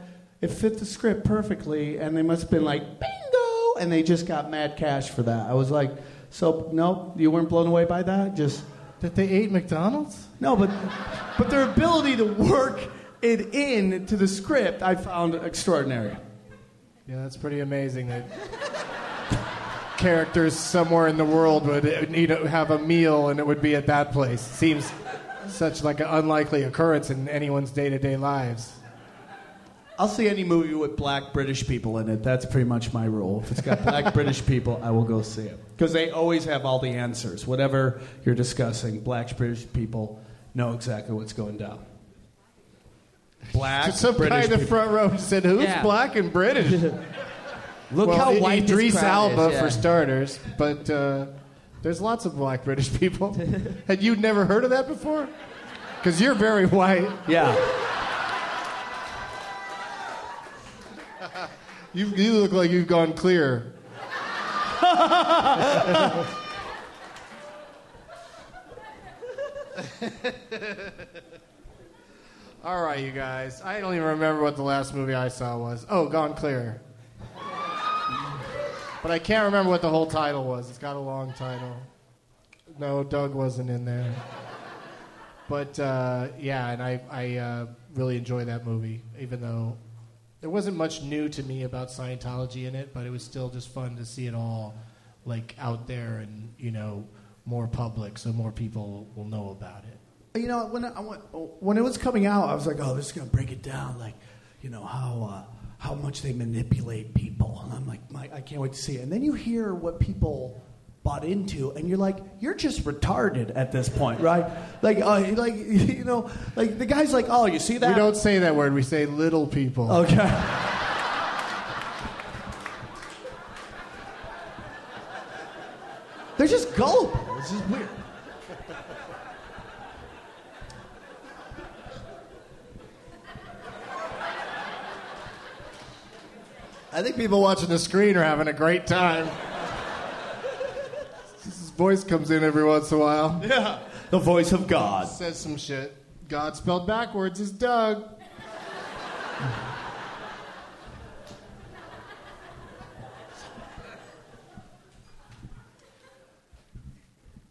It fit the script perfectly, and they must have been like, bingo, and they just got mad cash for that. I was like, so no, you weren't blown away by that? Just That they ate McDonald's? no, but but their ability to work it in to the script, I found extraordinary. Yeah, that's pretty amazing that characters somewhere in the world would uh, need to have a meal and it would be at that place. Seems such like an unlikely occurrence in anyone's day-to-day lives. I'll see any movie with black British people in it. That's pretty much my rule. If it's got black British people, I will go see it. Because they always have all the answers. Whatever you're discussing, black British people know exactly what's going down. Black Some British guy in the people. front row said, "Who's Yeah. black and British?" Look well, how I- white this Idris crowd Alba is, yeah. for starters, but uh, there's lots of black British people. Had you never heard of that before? Because you're very white. Yeah. You, you look like you've gone clear. All right, you guys. I don't even remember what the last movie I saw was. Oh, Gone Clear. But I can't remember what the whole title was. It's got a long title. No, Doug wasn't in there. But uh, yeah, and I, I uh, really enjoy that movie, even though there wasn't much new to me about Scientology in it, but it was still just fun to see it all like out there and you know more public, so more people will know about it. you know, when I, when it was coming out, I was like, oh, this is gonna break it down, like, you know how uh, how much they manipulate people. And I'm like, my, I can't wait to see it. And then you hear what people bought into, and you're like, you're just retarded at this point, right? Like, uh, like you know, like the guy's like, oh, you see that? We don't say that word. We say little people. Okay. They're just gullible. It's just weird. I think people watching the screen are having a great time. His voice comes in every once in a while. Yeah. The voice of God. Says some shit. God spelled backwards is Doug.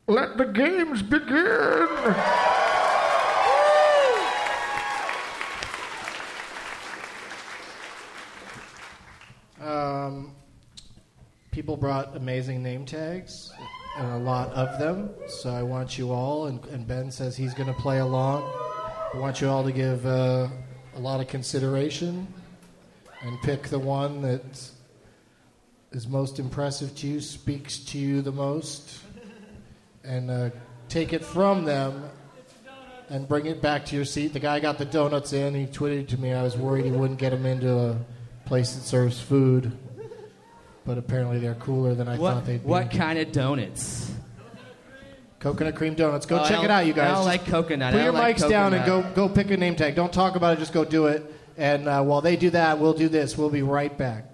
Let the games begin. Um, people brought amazing name tags, and a lot of them. So I want you all, and, and Ben says he's going to play along. I want you all to give uh, a lot of consideration and pick the one that is most impressive to you, speaks to you the most, and uh, take it from them and bring it back to your seat. The guy got the donuts in. He tweeted to me. I was worried he wouldn't get them into a place that serves food, but apparently they're cooler than I What, thought they'd be. what kind of donuts? Coconut cream donuts. Go Oh, check it out, you guys. I don't like coconut. Put I your like mics down and go go pick a name tag. Don't talk about it. Just go do it. And uh, while they do that, we'll do this. We'll be right back.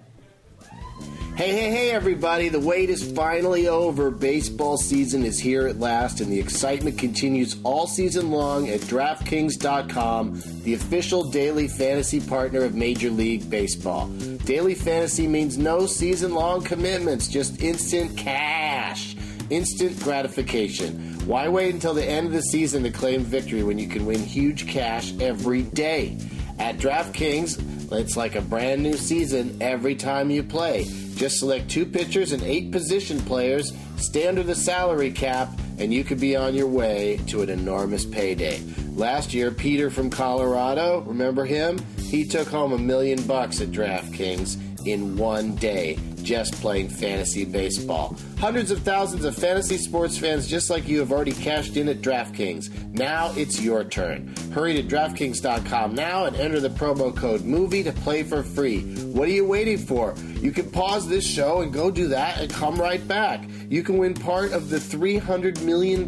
Hey, hey, hey, everybody. The wait is finally over. Baseball season is here at last, and the excitement continues all season long at DraftKings.com, the official daily fantasy partner of Major League Baseball. Daily fantasy means no season long commitments, just instant cash, instant gratification. Why wait until the end of the season to claim victory when you can win huge cash every day? At DraftKings, it's like a brand new season every time you play. Just select two pitchers and eight position players, stay under the salary cap, and you could be on your way to an enormous payday. Last year, Peter from Colorado, remember him? He took home a million bucks at DraftKings in one day just playing fantasy baseball. Hundreds of thousands of fantasy sports fans just like you have already cashed in at DraftKings. Now it's your turn. Hurry to DraftKings.com now and enter the promo code MOVIE to play for free. What are you waiting for? You can pause this show and go do that and come right back. You can win part of the $300 million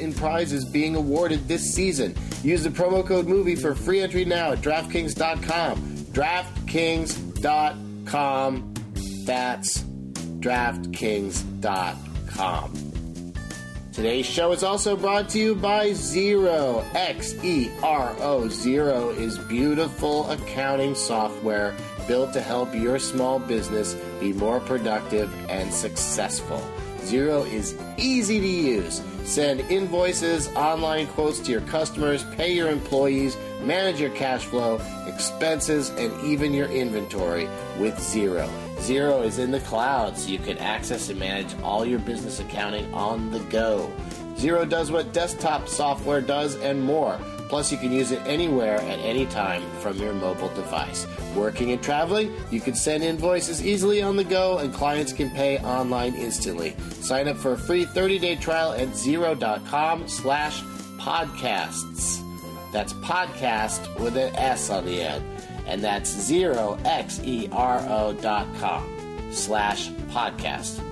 in prizes being awarded this season. Use the promo code MOVIE for free entry now at DraftKings.com. DraftKings.com. That's DraftKings.com. Today's show is also brought to you by Xero. X E R O. Xero is beautiful accounting software built to help your small business be more productive and successful. Xero is easy to use. Send invoices, online quotes to your customers, pay your employees, manage your cash flow, expenses, and even your inventory with Xero. Xero is in the cloud, so you can access and manage all your business accounting on the go. Xero does what desktop software does and more. Plus, you can use it anywhere at any time from your mobile device. Working and traveling, you can send invoices easily on the go, and clients can pay online instantly. Sign up for a free 30-day trial at xero.com slash podcasts. That's podcast with an S on the end. And that's xero, X-E-R-O dot com slash podcast.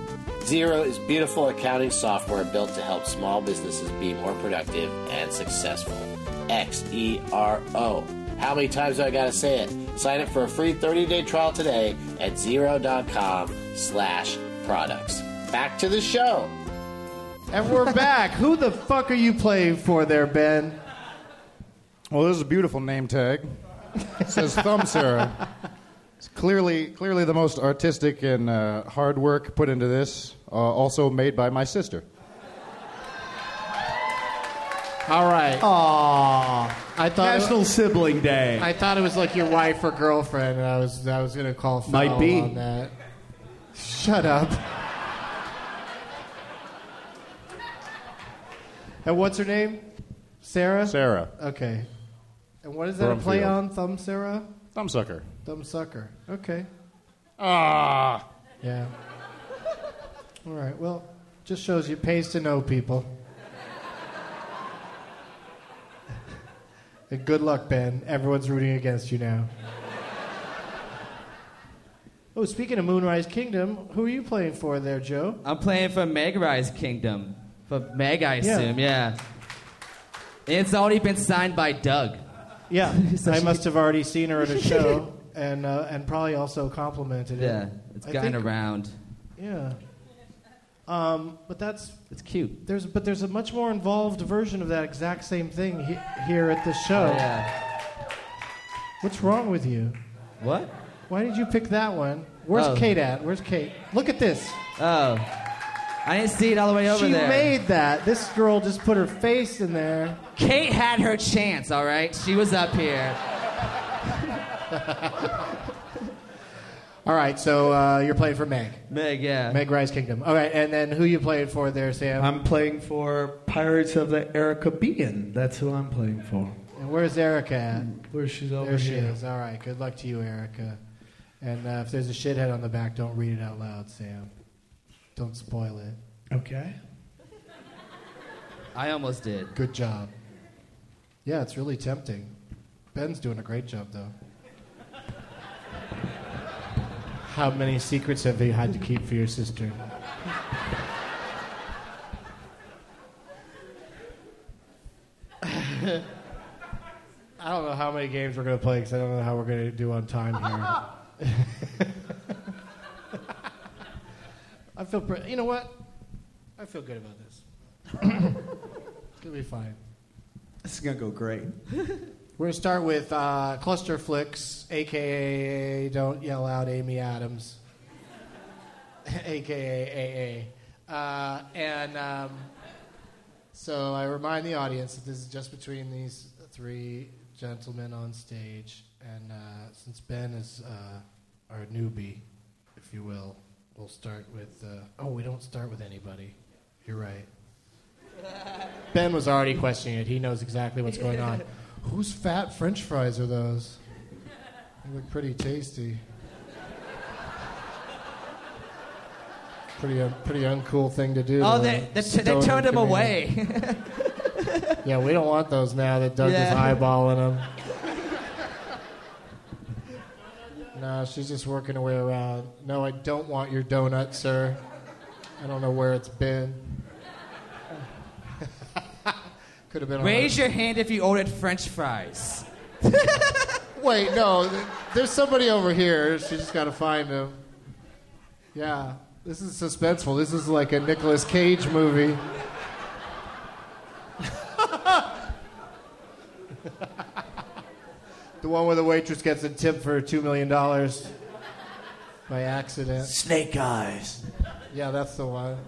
Xero is beautiful accounting software built to help small businesses be more productive and successful. X E R O. How many times do I gotta say it? Sign up for a free 30-day trial today at xero.com slash products. Back to the show. And we're back. Who the fuck are you playing for there, Ben? Well, this is a beautiful name tag. It says Thumb Sarah. It's clearly, clearly the most artistic and uh, hard work put into this. Uh, also made by my sister. All right. Aww. I thought National Sibling Day. I thought it was like your wife or girlfriend, and I was I was gonna call foul Might be. on that. Shut up. And what's her name? Sarah? Sarah. Okay. And what is that a Brumfield. play on? Thumb Sarah? Thumbsucker. Thumb sucker. Okay. Ah. Yeah. All right. Well, just shows you pays to know people. And good luck, Ben. Everyone's rooting against you now. Oh, speaking of Moonrise Kingdom, who are you playing for there, Joe? I'm playing for Megrise Kingdom. For Meg, I Yeah. assume, yeah. It's already been signed by Doug. Yeah, So I must have already seen her at a show, and uh, and probably also complimented it. Yeah, it's I gotten think- around. Yeah. Um, but that's it's cute. There's but there's a much more involved version of that exact same thing he, here at the show. Oh, yeah. What's wrong with you? What? Why did you pick that one? Where's Oh. Kate at? Where's Kate? Look at this. Oh. I didn't see it all the way over she there. made that. This girl just put her face in there. Kate had her chance, all right? She was up here. All right, so uh, you're playing for Meg. Meg, yeah. Meg Rise Kingdom. All right, and then who you playing for there, Sam? I'm playing for Pirates of the Caribbean. That's who I'm playing for. and where's Erica at? Where she's over There she here. is. All right, good luck to you, Erica. And uh, if there's a shithead on the back, don't read it out loud, Sam. Don't spoil it. Okay. I almost did. Good job. Yeah, it's really tempting. Ben's doing a great job, though. How many secrets have you had to keep for your sister? I don't know how many games we're going to play because I don't know how we're going to do on time here. I feel pretty. You know what? I feel good about this. it's going to be fine. This is gonna go great. We're going to start with uh, Cluster Flicks, aka Don't Yell Out Amy Adams, aka AA. Uh, and um, so I remind the audience that this is just between these three gentlemen on stage. And uh, since Ben is uh, our newbie, if you will, we'll start with. Uh, oh, we don't start with anybody. You're right. Ben was already questioning it. He knows exactly what's going on. Whose fat French fries are those? They look pretty tasty. Pretty, un- pretty uncool thing to do. Oh, to they, they, they stoner turned him away. Yeah, we don't want those now that Doug is eyeballing them. No, she's just working her way around. No, I don't want your donut, sir. I don't know where it's been. Could have been. on Raise your hand if you ordered French fries. Wait, no. There's somebody over here. She just got to find him. Yeah, this is suspenseful. This is like a Nicolas Cage movie. the one where the waitress gets a tip for two million dollars by accident. Snake eyes. Yeah, that's the one.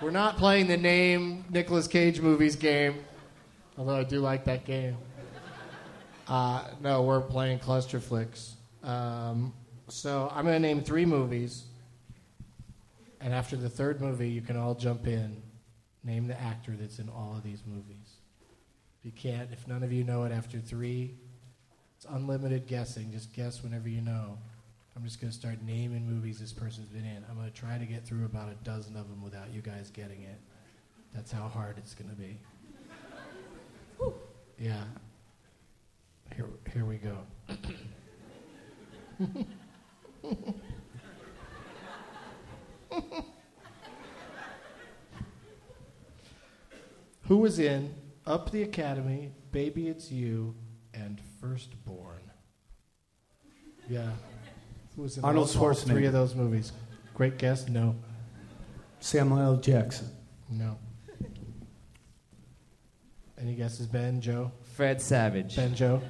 We're not playing the name Nicolas Cage movies game, although I do like that game. Uh, no, we're playing Cluster Flicks. Um, so I'm going to name three movies, and after the third movie, you can all jump in. Name the actor that's in all of these movies. If you can't, if none of you know it after three, it's unlimited guessing. Just guess whenever you know. I'm just going to start naming movies this person's been in. I'm going to try to get through about a dozen of them without you guys getting it. That's how hard it's going to be. Yeah. Here, here we go. Who was in Up the Academy, Baby It's You, and Firstborn? Yeah. Who was in Arnold all, all three of those movies? Great guess? No. Samuel L. Jackson. No. Any guesses, Ben, Joe? Fred Savage. Ben, Joe?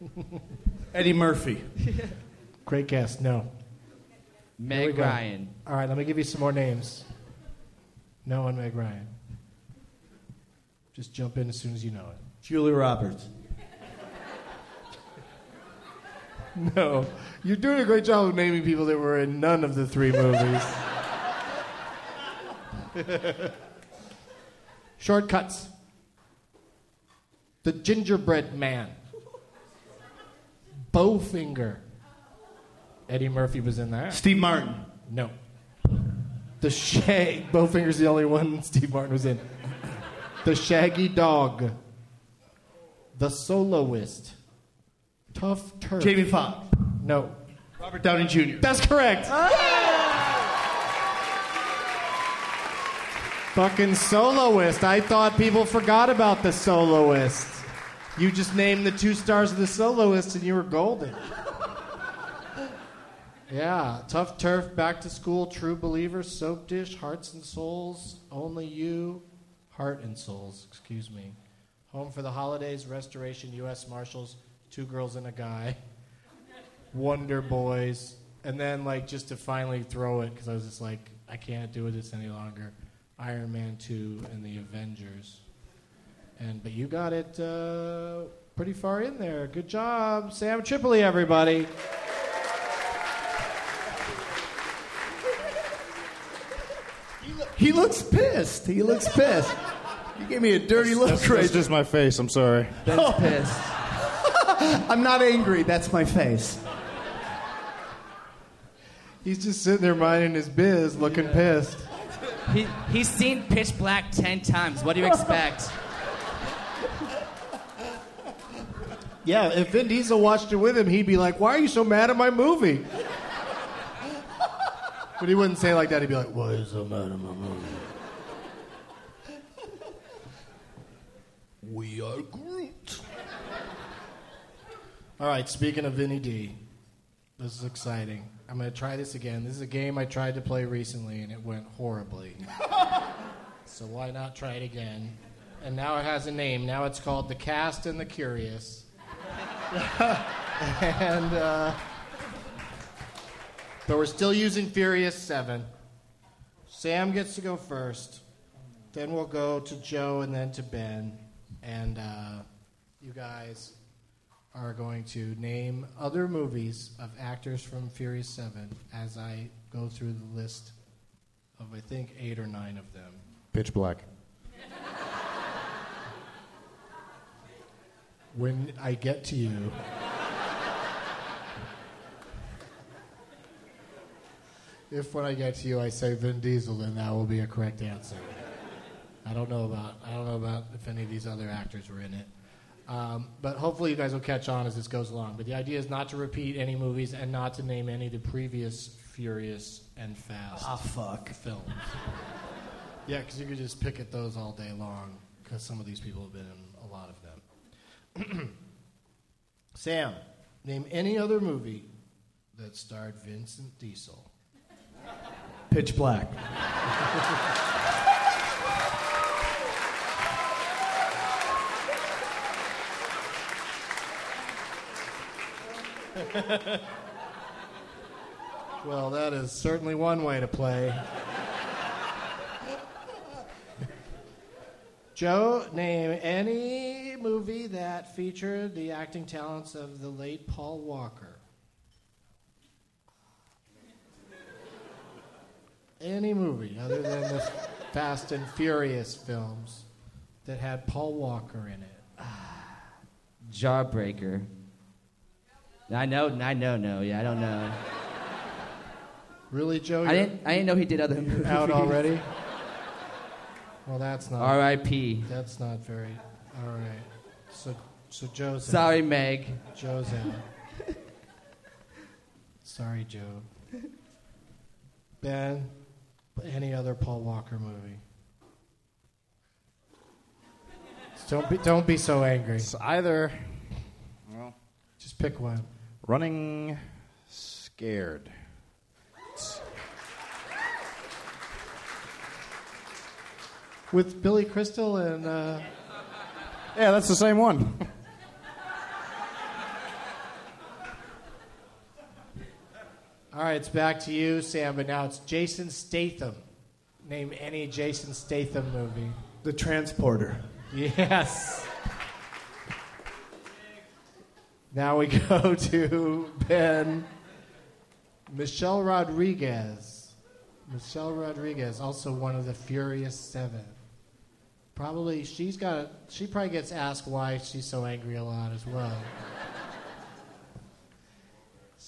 Eddie Murphy. Great guess. No. Meg. Ryan. All right, let me give you some more names. No one, Meg Ryan. Just jump in as soon as you know it. Julia Roberts. No. You're doing a great job of naming people that were in none of the three movies. Shortcuts. The Gingerbread Man. Bowfinger. Eddie Murphy was in that. Steve Martin. No. The Shag. Bowfinger's the only one Steve Martin was in. The Shaggy Dog. The Soloist. Tough Turf. Jamie Foxx. No. Robert Downey Jr. That's correct. Oh. Fucking soloist. I thought people forgot about the soloist. You just named the two stars of the soloist and you were golden. Yeah, tough turf, back to school, true believers, soap dish, hearts and souls, only you, heart and souls, excuse me. Home for the holidays, restoration, U.S. Marshals, two girls and a guy, Wonder Boys, and then like just to finally throw it because I was just like, I can't do this any longer. Iron Man 2 and the Avengers. And but you got it uh, pretty far in there. Good job, Sam Tripoli, everybody. He looks pissed. He looks pissed. You gave me a dirty look That's, right that's just my face. I'm sorry. Ben's pissed. I'm not angry. That's my face. He's just sitting there minding his biz, looking pissed. He, he's seen Pitch Black ten times. What do you expect? Yeah, if Vin Diesel watched it with him, he'd be like, "Why are you so mad at my movie?" but he wouldn't say it like that. He'd be like, "Why are you so mad at my movie?" we are Groot. All right, speaking of Vinny D, this is exciting. I'm going to try this again. This is a game I tried to play recently and it went horribly. so why not try it again? And now it has a name. Now it's called The Cast and the Curious. and uh, but we're still using Furious Seven. Sam gets to go first. Then we'll go to Joe and then to Ben. And uh, you guys are going to name other movies of actors from Furious Seven as I go through the list of I think eight or nine of them. Pitch black. When I get to you. If when I get to you I say Vin Diesel, then that will be a correct answer. I don't know about I don't know about if any of these other actors were in it. Um, but hopefully you guys will catch on as this goes along. But the idea is not to repeat any movies and not to name any of the previous Furious and Fast Ah, fuck. films. yeah, because you could just pick at those all day long because some of these people have been in a lot of them. Sam, name any other movie that starred Vincent Diesel. Pitch Black. Well, that is certainly one way to play. Joe, name any movie that featured the acting talents of the late Paul Walker. Any movie other than the Fast and Furious films that had Paul Walker in it. Jawbreaker. I know, I know, no, yeah, I don't know. Really, Joe? I didn't, I didn't know he did other movies. out already? Well, that's not. R.I.P. That's not very. All right. So, so Joe's. out. Sorry, Meg. Joe's out. Sorry, Joe. Ben, any other Paul Walker movie? Don't be, don't be so angry. It's either well, Just pick one. Running scared. With Billy Crystal and. Uh, Yeah, that's the same one. all right, it's back to you, Sam, but now it's Jason Statham. Name any Jason Statham movie. The Transporter. Yes. Now we go to Ben. Michelle Rodriguez. Michelle Rodriguez, also one of the Furious Seven. Probably she's got. She probably gets asked why she's so angry a lot as well.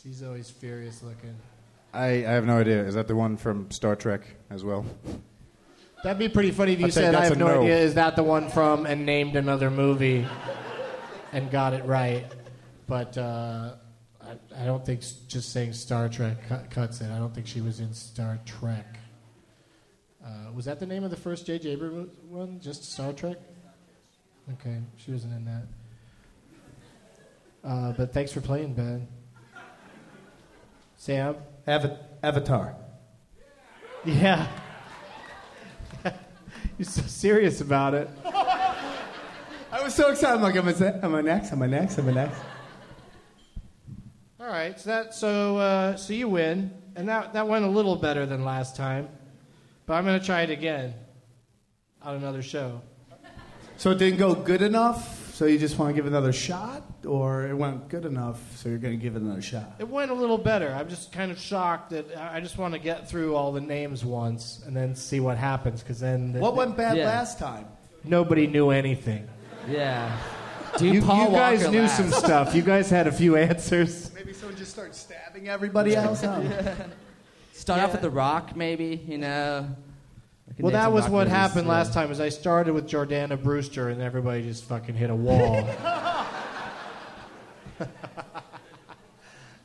she's always furious looking. I, I have no idea. Is that the one from Star Trek as well? That'd be pretty funny if you I'd said, "I have no, no." idea." Is that the one from and named another movie and got it right? But uh, I, I don't think s- just saying Star Trek cut, cuts it. I don't think she was in Star Trek. Uh, was that the name of the first J.J. Abrams one? Just Star Trek? Okay, she wasn't in that. Uh, but thanks for playing, Ben. Sam? Ava- Avatar. Yeah. You're so serious about it. I was so excited. I'm like, am I, am I next? Am I next? Am I next? All right, so that so uh, so you win, and that that went a little better than last time, but I'm gonna try it again on another show. So it didn't go good enough. So you just want to give it another shot, or it went good enough, so you're going to give it another shot. It went a little better. I'm just kind of shocked that I I just want to get through all the names once and then see what happens, because then the, What went bad Yeah. last time? nobody knew anything. Yeah. Do You, Paul you guys Walker knew last. some stuff. You guys had a few answers. Just started stabbing everybody else. Start off with The Rock, maybe, you know. Well, that was rock what movies, happened yeah. last time. Is I started with Jordana Brewster, and everybody just fucking hit a wall.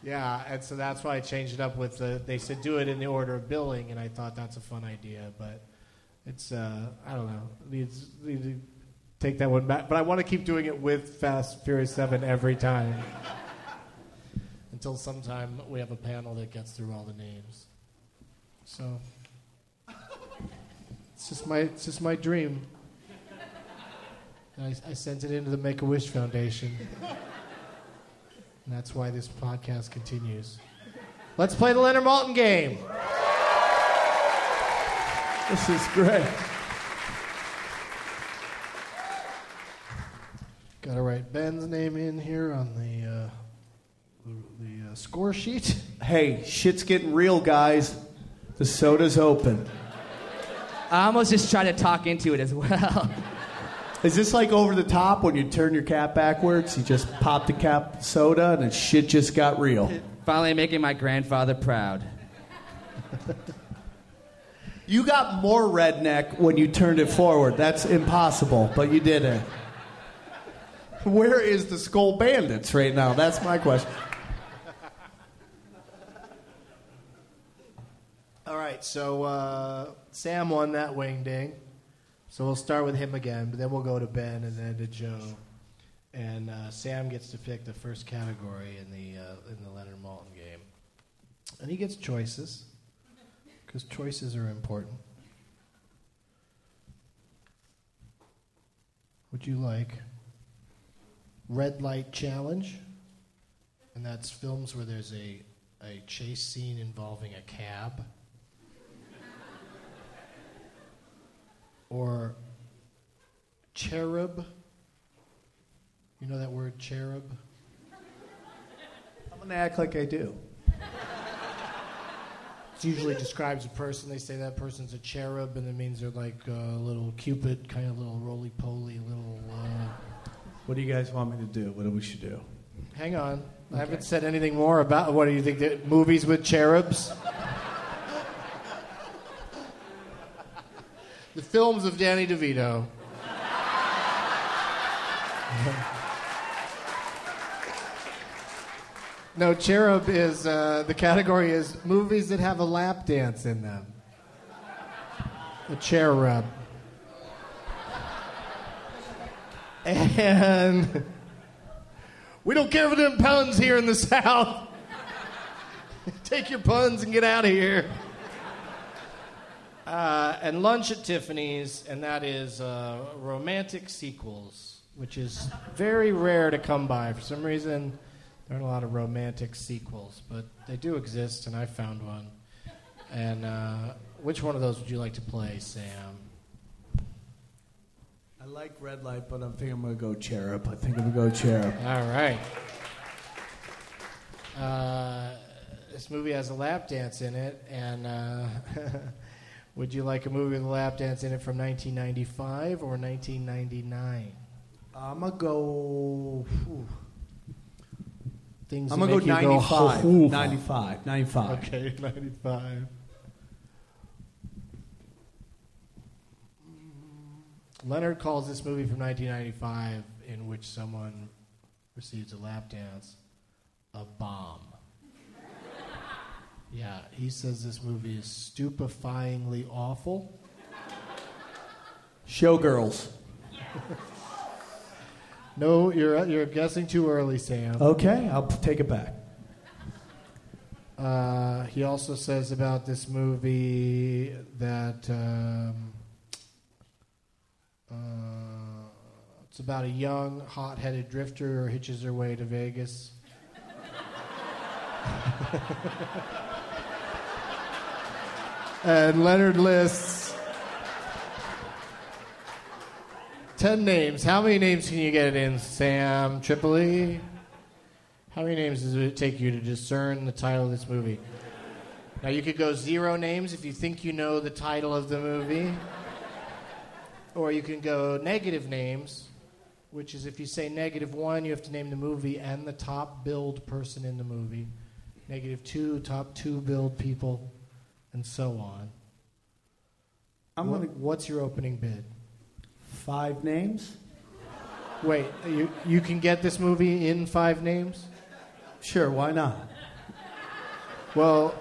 yeah, and so that's why I changed it up with the. They said do it in the order of billing, and I thought that's a fun idea, but it's uh, I don't know. Needs, need to take that one back, but I want to keep doing it with Fast Furious Seven every time. Until sometime we have a panel that gets through all the names. So. It's just my it's just my dream. I, I sent it into the Make a Wish Foundation, and that's why this podcast continues. Let's play the Leonard Maltin game. This is great. Got to write Ben's name in here on the uh, the, the uh, score sheet. Hey, shit's getting real, guys. The soda's open. I almost just tried to talk into it as well. Is this like over the top when you turn your cap backwards? You just pop the cap soda and then shit just got real. Finally making my grandfather proud. You got more redneck when you turned it forward. That's impossible, but you did it. Where is the Skull Bandits right now? That's my question. All right, so uh, Sam won that wing ding. So we'll start with him again, but then we'll go to Ben and then to Joe. And uh, Sam gets to pick the first category in the uh, in the Leonard Maltin game, and he gets choices because choices are important. Would you like red light challenge? And that's films where there's a a chase scene involving a cab. Or cherub. You know that word cherub? I'm going to act like I do. It usually describes a person. They say that person's a cherub, and it means they're like a little cupid, kind of little roly poly, little. Uh... What do you guys want me to do? What do we should do? Hang on, I haven't said anything more about. What do you think? that- Movies with cherubs? The films of Danny DeVito. No, cherub is uh, the category is movies that have a lap dance in them. A cherub. And we don't care for them puns here in the South. Take your puns and get out of here. Uh, and lunch at Tiffany's, and that is uh, romantic sequels, which is very rare to come by. For some reason, there aren't a lot of romantic sequels, but they do exist, and I found one. And uh, which one of those would you like to play, Sam? I like red light, but I think I'm going to go cherub. I think I'm going to go cherub. All right. Uh, this movie has a lap dance in it, and uh, would you like a movie with a lap dance in it from 1995 or 1999? I'm gonna go. whew. Things I'm gonna go 95. "Hoo-hoo." 95. 95. Okay, 95. Leonard calls this movie from 1995, in which someone receives a lap dance, a bomb. Yeah, he says this movie is stupefyingly awful. Showgirls. No, you're you're guessing too early, Sam. Okay, I'll take it back. Uh, he also says about this movie that um, uh, it's about a young, hot-headed drifter who hitches her way to Vegas. and Leonard lists ten names. How many names can you get in, Sam Tripoli? How many names does it take you to discern the title of this movie? Now you could go zero names if you think you know the title of the movie. Or you can go negative names, which is if you say negative one, you have to name the movie and the top billed person in the movie. Negative two, top two billed people, and so on. I'm What- gonna what's your opening bid? five names. Wait, you, you can get this movie in five names? Sure, why not? Well,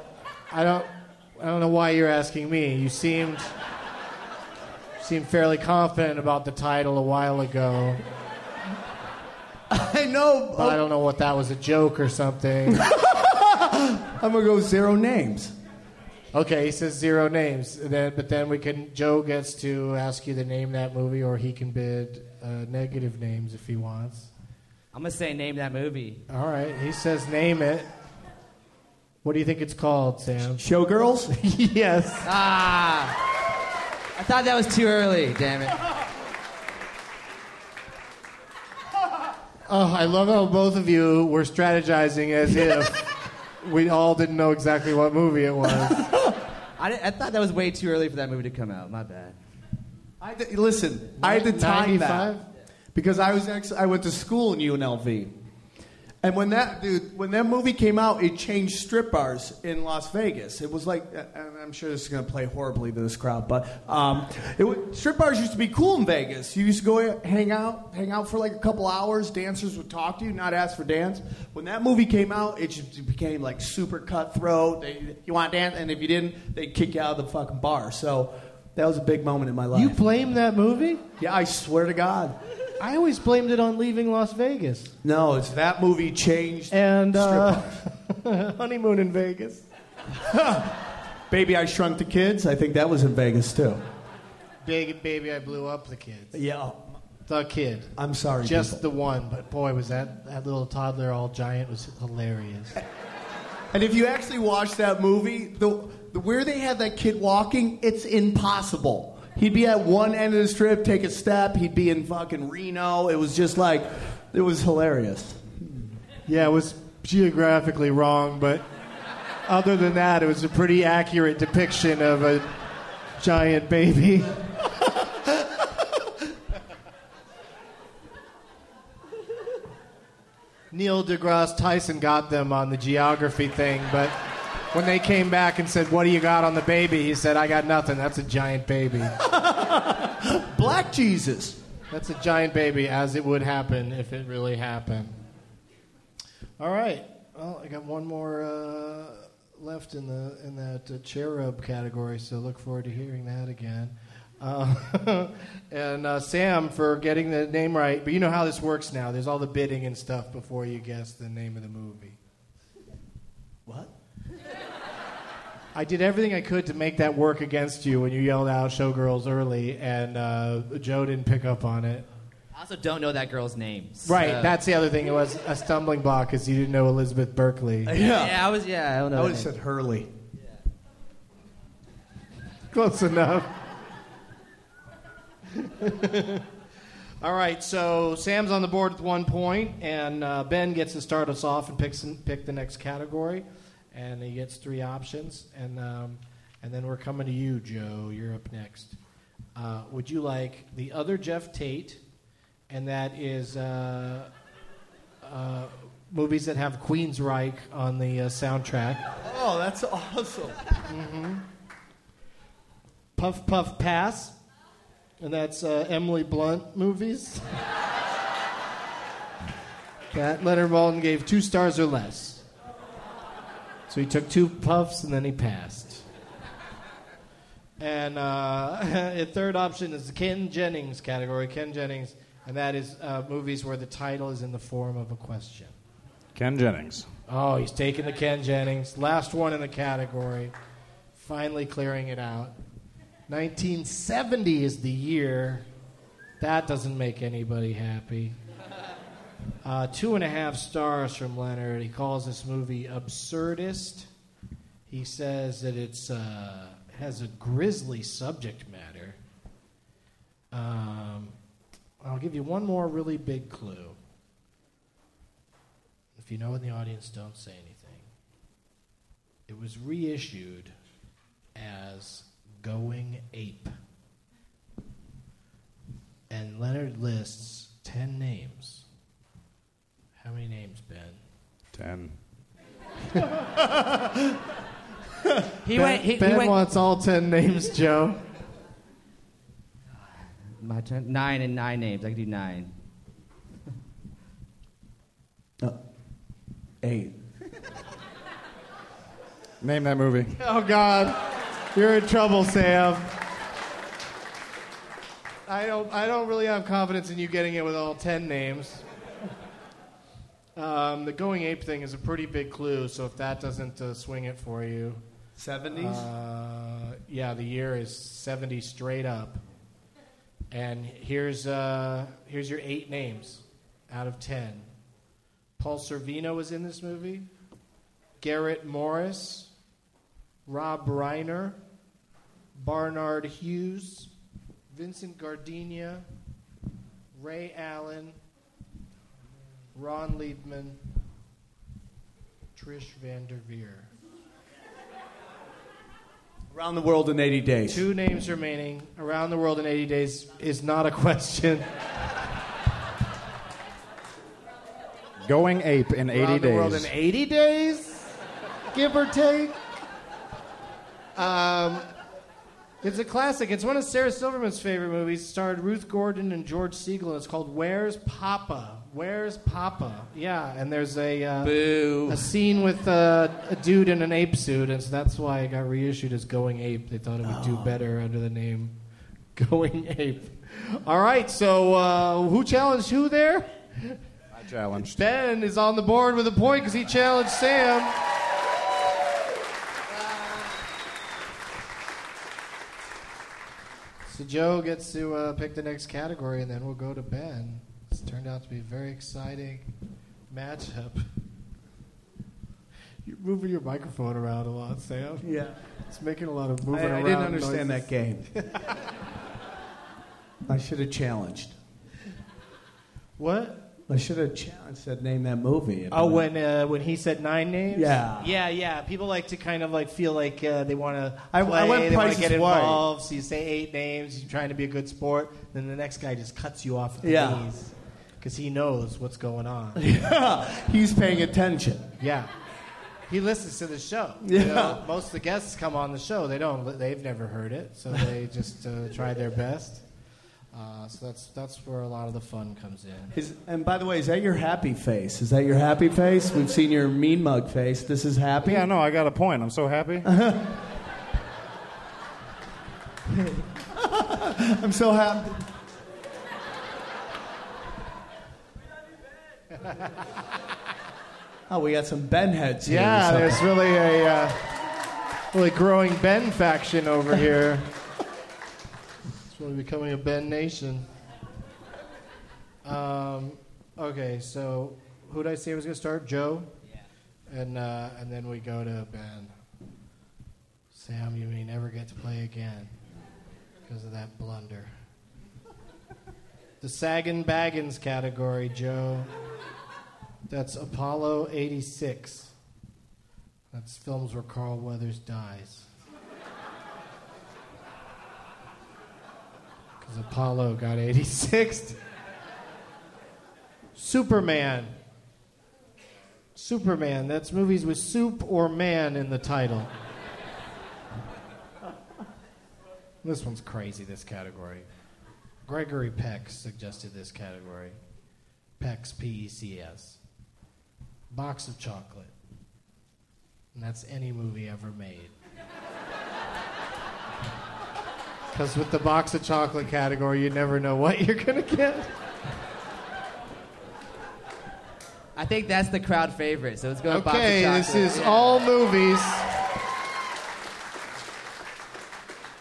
I don't I don't know why you're asking me. You seemed seemed fairly confident about the title a while ago. I know. But I don't know what that was a joke or something. I'm gonna go zero names. Okay, he says zero names. Then, but then we can. Joe gets to ask you to name that movie, or he can bid uh, negative names if he wants. I'm gonna say name that movie. All right, he says name it. What do you think it's called, Sam? Showgirls. yes. Ah, I thought that was too early. Damn it. Oh, I love how both of you were strategizing as if we all didn't know exactly what movie it was. I, di- I thought that was way too early for that movie to come out. My bad. I had to- listen, I had to time that because I was actually I went to school in UNLV, and when that dude when that movie came out, it changed strip bars in Las Vegas. It was like and I'm sure this is going to play horribly to this crowd, but um, it strip bars used to be cool in Vegas. You used to go hang out, hang out for like a couple hours. Dancers would talk to you, not ask for dance. When that movie came out, it just became like super cutthroat. They, you want to dance, and if you didn't, they'd kick you out of the fucking bar. So. That was a big moment in my life. You blame that movie? Yeah, I swear to God. I always blamed it on leaving Las Vegas No, it's that movie changed. and uh, honeymoon in Vegas. Baby, I Shrunk the Kids. I think that was in Vegas too. Big baby, I blew up the kids. Yeah. The kid. I'm sorry. Just people. the one, but boy, was that that little toddler all giant was hilarious. And if you actually watch that movie, the, the where they had that kid walking, it's impossible. He'd be at one end of the strip, take a step, he'd be in fucking Reno. It was just like, it was hilarious. Yeah, it was geographically wrong, but other than that, it was a pretty accurate depiction of a giant baby. Neil deGrasse Tyson got them on the geography thing, but when they came back and said, What do you got on the baby? He said, I got nothing. That's a giant baby. Black Jesus. That's a giant baby, as it would happen if it really happened. All right. Well, I got one more uh, left in the in that uh, cherub category, so look forward to hearing that again. Uh, and uh, Sam for getting the name right. But you know how this works now. There's all the bidding and stuff before you guess the name of the movie. What? I did everything I could to make that work against you when you yelled out "Showgirls" early, and uh, Joe didn't pick up on it. I also don't know that girl's name. Right, that's the other thing. It was a stumbling block because you didn't know Elizabeth Berkley. Yeah, I was. Yeah, I don't know. I that would have name. said Hurley. Yeah. Close enough. All right, so Sam's on the board with one point, and uh, Ben gets to start us off and picks pick the next category. And he gets three options, and um, and then we're coming to you, Joe. You're up next. Uh, would you like the other Geoff Tate, and that is uh, uh, movies that have Queensryche on the uh, soundtrack? Oh, that's awesome. hmm Puff Puff Pass, and that's uh, Emily Blunt movies. that Leonard Maltin gave two stars or less. So he took two puffs and then he passed. And uh, a third option is the Ken Jennings category. Ken Jennings, and that is uh, movies where the title is in the form of a question. Ken Jennings. Oh, he's taking the Ken Jennings. Last one in the category. Finally clearing it out. 1970 is the year. That doesn't make anybody happy. Uh, two and a half stars from Leonard. He calls this movie absurdist. He says that it's uh, has a grisly subject matter. Um, I'll give you one more really big clue. If you know in the audience, don't say anything. It was reissued as Going Ape. And Leonard lists 10 names. How many names, Ben? Ten. He Ben- went. He, Ben he went, wants all ten names, Joe. My turn. Nine and nine names. I can do nine. Uh, eight. Name that movie. Oh God, you're in trouble, Sam. I don't. I don't really have confidence in you getting it with all ten names. Um, the going ape thing is a pretty big clue, so if that doesn't uh, swing it for you, 70s? Uh, yeah, the year is seventy straight up. And here's uh, here's your eight names out of ten. Paul Sorvino was in this movie. Garrett Morris, Rob Reiner, Barnard Hughes, Vincent Gardenia, Rae Allen, Ron Leibman, Trish Van Devere. Around the world in 80 days. Two names remaining. Around the world in 80 days is not a question. Going ape in 80 Around the world days. in 80 days, give or take. Um, it's a classic. It's one of Sarah Silverman's favorite movies. It starred Ruth Gordon and George Segal. It's called Where's Poppa? Where's Poppa? Yeah, and there's a uh, a scene with uh, a dude in an ape suit, and so that's why it got reissued as Going Ape. They thought it would do better under the name Going Ape. All right, so uh, who challenged who there? I challenged. Ben is on the board with a point because he challenged Sam. So Joe gets to uh, pick the next category, and then we'll go to Ben. It's turned out to be a very exciting matchup. You're moving your microphone around a lot, Sam. Yeah. It's making a lot of I, moving I around. didn't understand noises. that game. I should have challenged. What? I should have challenged. Said name that movie. Oh, when uh, when he said nine names. Yeah. yeah, yeah. People like to kind of like feel like uh, they want to I- I play, went they want Price to get is Right. involved. So you say eight names. You're trying to be a good sport. Then the next guy just cuts you off at the Yeah. knees because he knows what's going on. Yeah, he's paying attention. Yeah. He listens to the show. Yeah. You know, most of the guests come on the show. They don't. They've never heard it, so they just uh, try their best. Uh, so that's that's where a lot of the fun comes in. Is, and by the way, is that your happy face? Is that your happy face? We've seen your mean mug face. This is happy. Yeah, no, I got a point. I'm so happy. I'm so happy. Oh, we got some Ben heads here. Yeah, there's really a uh, really growing Ben faction over here. really becoming a Ben nation. Um, okay, so who did I say was going to start? Joe. Yeah. And uh, and then we go to Ben. Sam, you may never get to play again because of that blunder. The Sagan Baggins category, Joe. That's Apollo 86. That's films where Carl Weathers dies. Because Apollo got 86th. Superman. Superman. That's movies with soup or man in the title. this one's crazy, this category. Gregory Peck suggested this category. Peck's P E C S. Box of chocolate. And that's any movie ever made. Because with the box of chocolate category, you never know what you're going to get. I think that's the crowd favorite, so let's go with Box of chocolate. Okay, this Chocolate. is all movies.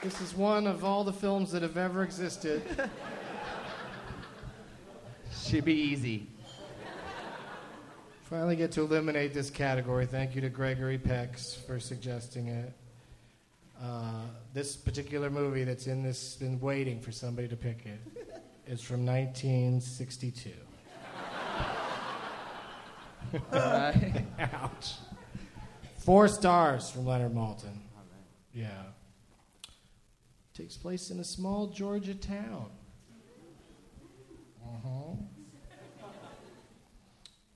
This is one of all the films that have ever existed. Should be easy. Finally get to eliminate this category. Thank you to Gregory Pex for suggesting it. Uh, this particular movie that's in this, been waiting for somebody to pick it, is from 1962. Ouch. Four stars from Leonard Maltin. Yeah. Takes place in a small Georgia town. Uh-huh.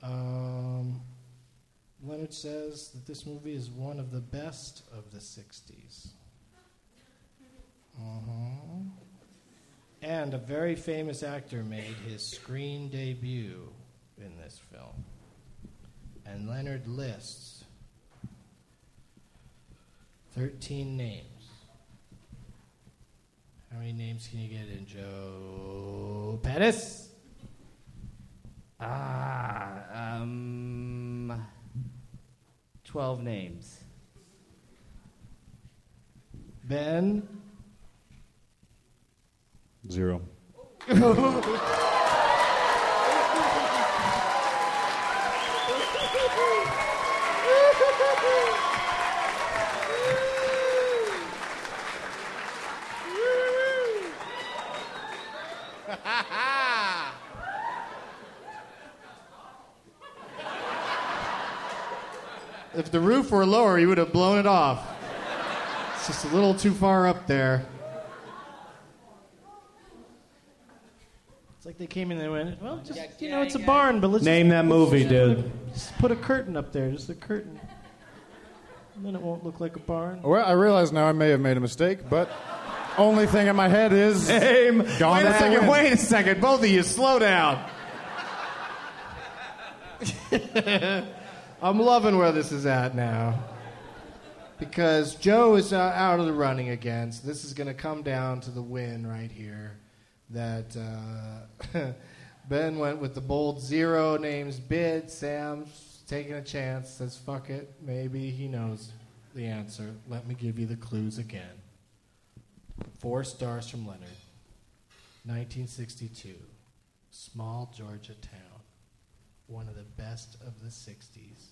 Um, Leonard says that this movie is one of the best of the 60s. Uh-huh. And a very famous actor made his screen debut in this film. And Leonard lists 13 names. How many names can you get in, Joe Pettis? Ah, um, 12 names. Ben? Zero. If the roof were lower, you would have blown it off. It's just a little too far up there. It's like they came in and they went, well, just, you know, it's a barn, but let's Name just, that movie, just put a- dude. Just put a curtain up there, just a curtain. And then it won't look like a barn. Well, I realize now I may have made a mistake, but only thing in my head is Name. Gone wait a with second, Wind. wait a second. Both of you, slow down. I'm loving where this is at now. Because Joe is uh, out of the running again, so this is going to come down to the win right here. That uh, Ben went with the bold zero names bid. Sam's taking a chance, says, fuck it. Maybe he knows the answer. Let me give you the clues again. Four stars from Leonard. 1962. Small Georgia town. One of the best of the 60s.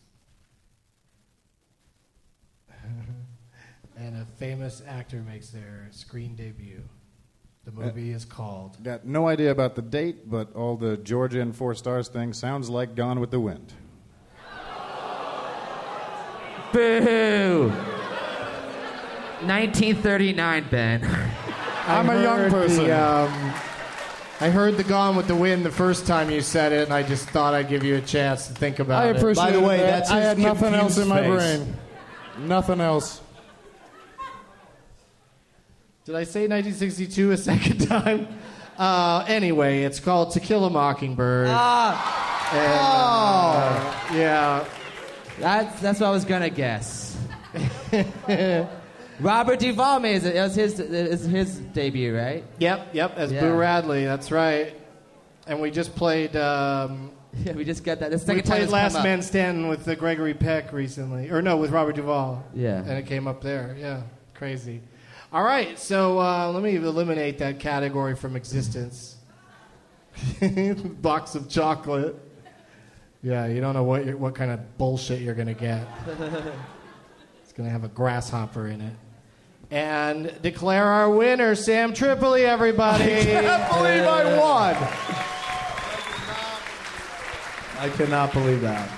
and a famous actor makes their screen debut. The movie is called Got no idea about the date, but all the Georgia and four stars thing sounds like Gone with the Wind. Boo! 1939, Ben. I'm a young person. The, um, I heard the Gone with the Wind the first time you said it, and I just thought I'd give you a chance to think about it. I it. appreciate By the way, that. that's I had nothing else in my face. brain. Nothing else. Did I say 1962 a second time? Uh, anyway, it's called To Kill a Mockingbird. Ah, And, uh, yeah. that's, that's what I was gonna guess. Robert Duvall made it. It was his, it was his debut, right? Yep, yep, as Yeah. Boo Radley, that's right. And we just played. Um, Yeah, we just got that. The we time played it's Last come up. Man Standing with uh, Gregory Peck recently, or no, with Robert Duvall. Yeah. and it came up there. Yeah, crazy. All right, so uh, let me eliminate that category from existence. Box of chocolate. Yeah, you don't know what you're, what kind of bullshit you're gonna get. it's gonna have a grasshopper in it. And declare our winner, Sam Tripoli, everybody. I can't believe I won. I cannot believe that.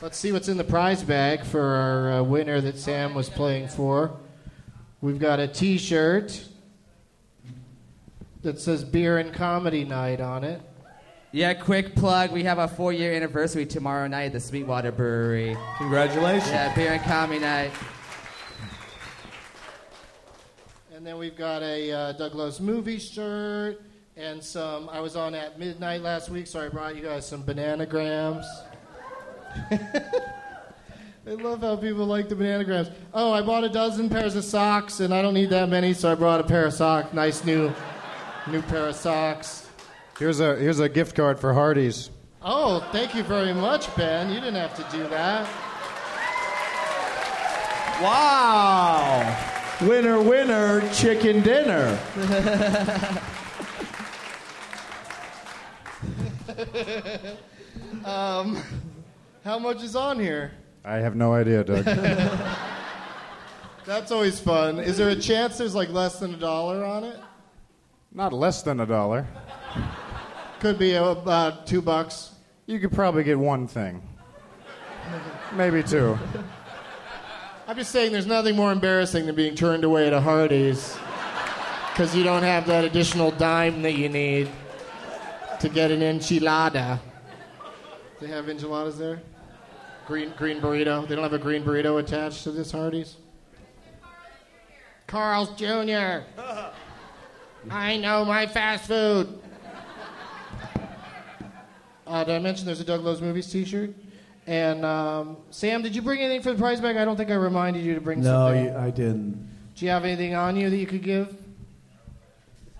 Let's see what's in the prize bag for our uh, winner that Sam was playing for. We've got a T-shirt that says "Beer and Comedy Night" on it. Yeah, quick plug. We have our four year anniversary tomorrow night at the Sweetwater Brewery. Congratulations. Yeah, beer and comedy night. And then we've got a uh, Doug Loves Movie shirt and some. I was on at midnight last week, so I brought you guys some bananagrams. I love how people like the bananagrams. Oh, I bought a dozen pairs of socks, and I don't need that many, so I brought a pair of socks. Nice new, new pair of socks. Here's a here's a gift card for Hardee's. Oh, thank you very much, Ben. You didn't have to do that. Wow. Winner, winner, chicken dinner. um, how much is on here? I have no idea, Doug. That's always fun. Is there a chance there's like less than a dollar on it? Not less than a dollar. Could be about two bucks. You could probably get one thing. Maybe two. I'm just saying there's nothing more embarrassing than being turned away at a Hardee's because you don't have that additional dime that you need to get an enchilada. They have enchiladas there? Green, green burrito. They don't have a green burrito attached to this Hardee's? Carl's Jr. I know my fast food. Uh, did I mention there's a Doug Loves Movies t-shirt? And um, Sam, did you bring anything for the prize bag? I don't think I reminded you to bring No, something. No, I didn't. Do you have anything on you that you could give? Do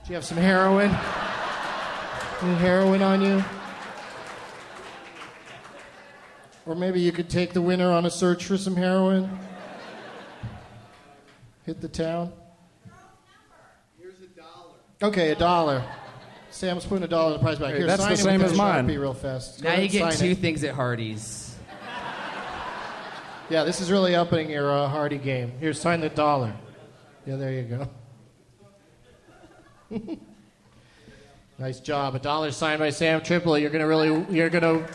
you have some heroin? Any heroin on you? Or maybe you could take the winner on a search for some heroin? Hit the town? Here's a dollar. Okay, a dollar. Sam's putting a dollar in the prize bag. Hey, Here, that's sign the it same as mine. Sharpie real fast. Go Now ahead you get two it. things at Hardee's. Yeah, this is really upping your uh, Hardee game. Here, sign the dollar. Yeah, there you go. nice job. A dollar signed by Sam Tripoli. You're gonna really, you're gonna.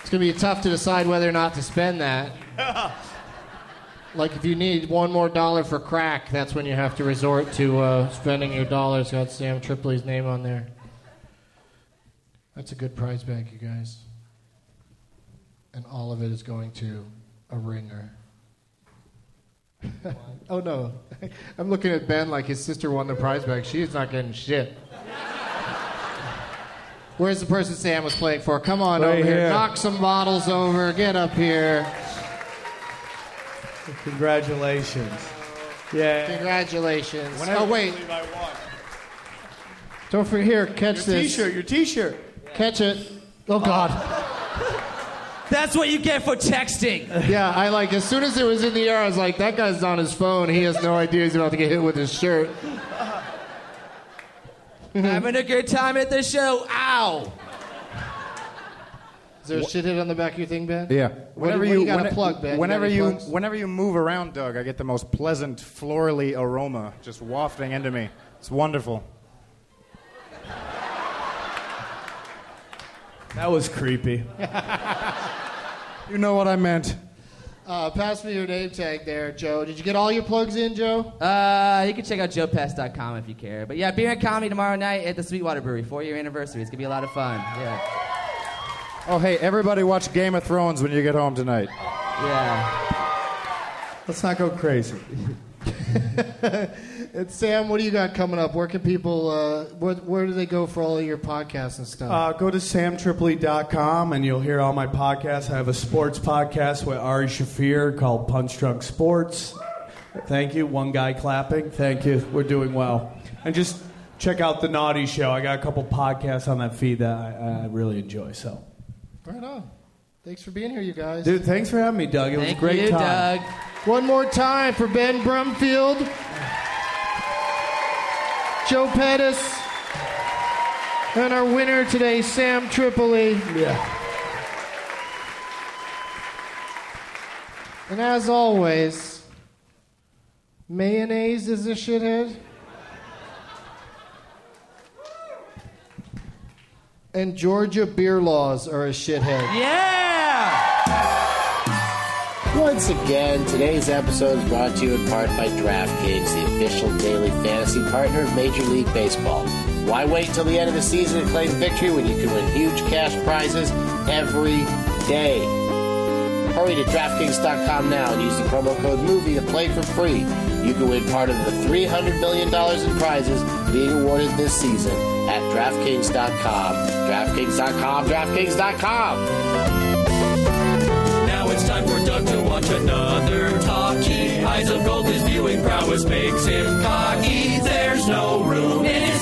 It's gonna be tough to decide whether or not to spend that. like if you need one more dollar for crack, that's when you have to resort to uh, spending your dollars. Got Sam Tripoli's name on there. That's a good prize bag, you guys. And all of it is going to a ringer. oh no. I'm looking at Ben like his sister won the prize bag. She's not getting shit. Where's the person Sam was playing for? Come on Right over here. here. Knock some bottles over. Get up here. Congratulations. Yeah. Congratulations. Oh, Whenever oh wait. believe I won. Don't forget here. Catch Your this. T-shirt. Your T-shirt. Catch it. Oh God. That's what you get for texting. Yeah, I like as soon as it was in the air, I was like, that guy's on his phone. He has no idea he's about to get hit with his shirt. Mm-hmm. Having a good time at the show. Ow! Is there a shithead on the back of your thing, Ben? Yeah. Whenever do- what do you got to when- plug, Ben? Whenever any you whenever you move around, Doug, I get the most pleasant florally aroma just wafting into me. It's wonderful. That was creepy. You know what I meant. Uh, pass me your name tag there, Joe. Did you get all your plugs in, Joe? Uh, you can check out joepass.com if you care. But yeah, beer and comedy tomorrow night at the Sweetwater Brewery, four year anniversary. It's gonna be a lot of fun. Yeah. Oh, hey, everybody watch Game of Thrones when you get home tonight. Yeah. Let's not go crazy. And Sam, what do you got coming up? Where can people? Uh, where, where do they go for all of your podcasts and stuff? Uh, go to samtripoli.com and you'll hear all my podcasts. I have a sports podcast with Ari Shaffir called Punch Drunk Sports. Thank you. One guy clapping. Thank you. We're doing well. And just check out The Naughty Show. I got a couple podcasts on that feed that I, I really enjoy. So, right on. Thanks for being here, you guys. dude, thanks for having me, Doug. It was a great you, time. Doug. One more time for Ben Brumfield, Joe Pettis, and our winner today, Sam Tripoli. Yeah. And as always, mayonnaise is a shithead. And Georgia beer laws are a shithead. Yeah! Once again, today's episode is brought to you in part by DraftKings, the official daily fantasy partner of Major League Baseball. Why wait till the end of the season to claim victory when you can win huge cash prizes every day? Hurry to DraftKings.com now and use the promo code MOVIE to play for free. You can win part of the $300 million in prizes being awarded this season at DraftKings.com. DraftKings.com, DraftKings.com. Now it's time for Doug to watch another talkie. Eyes of gold, his viewing prowess makes him cocky. There's no room in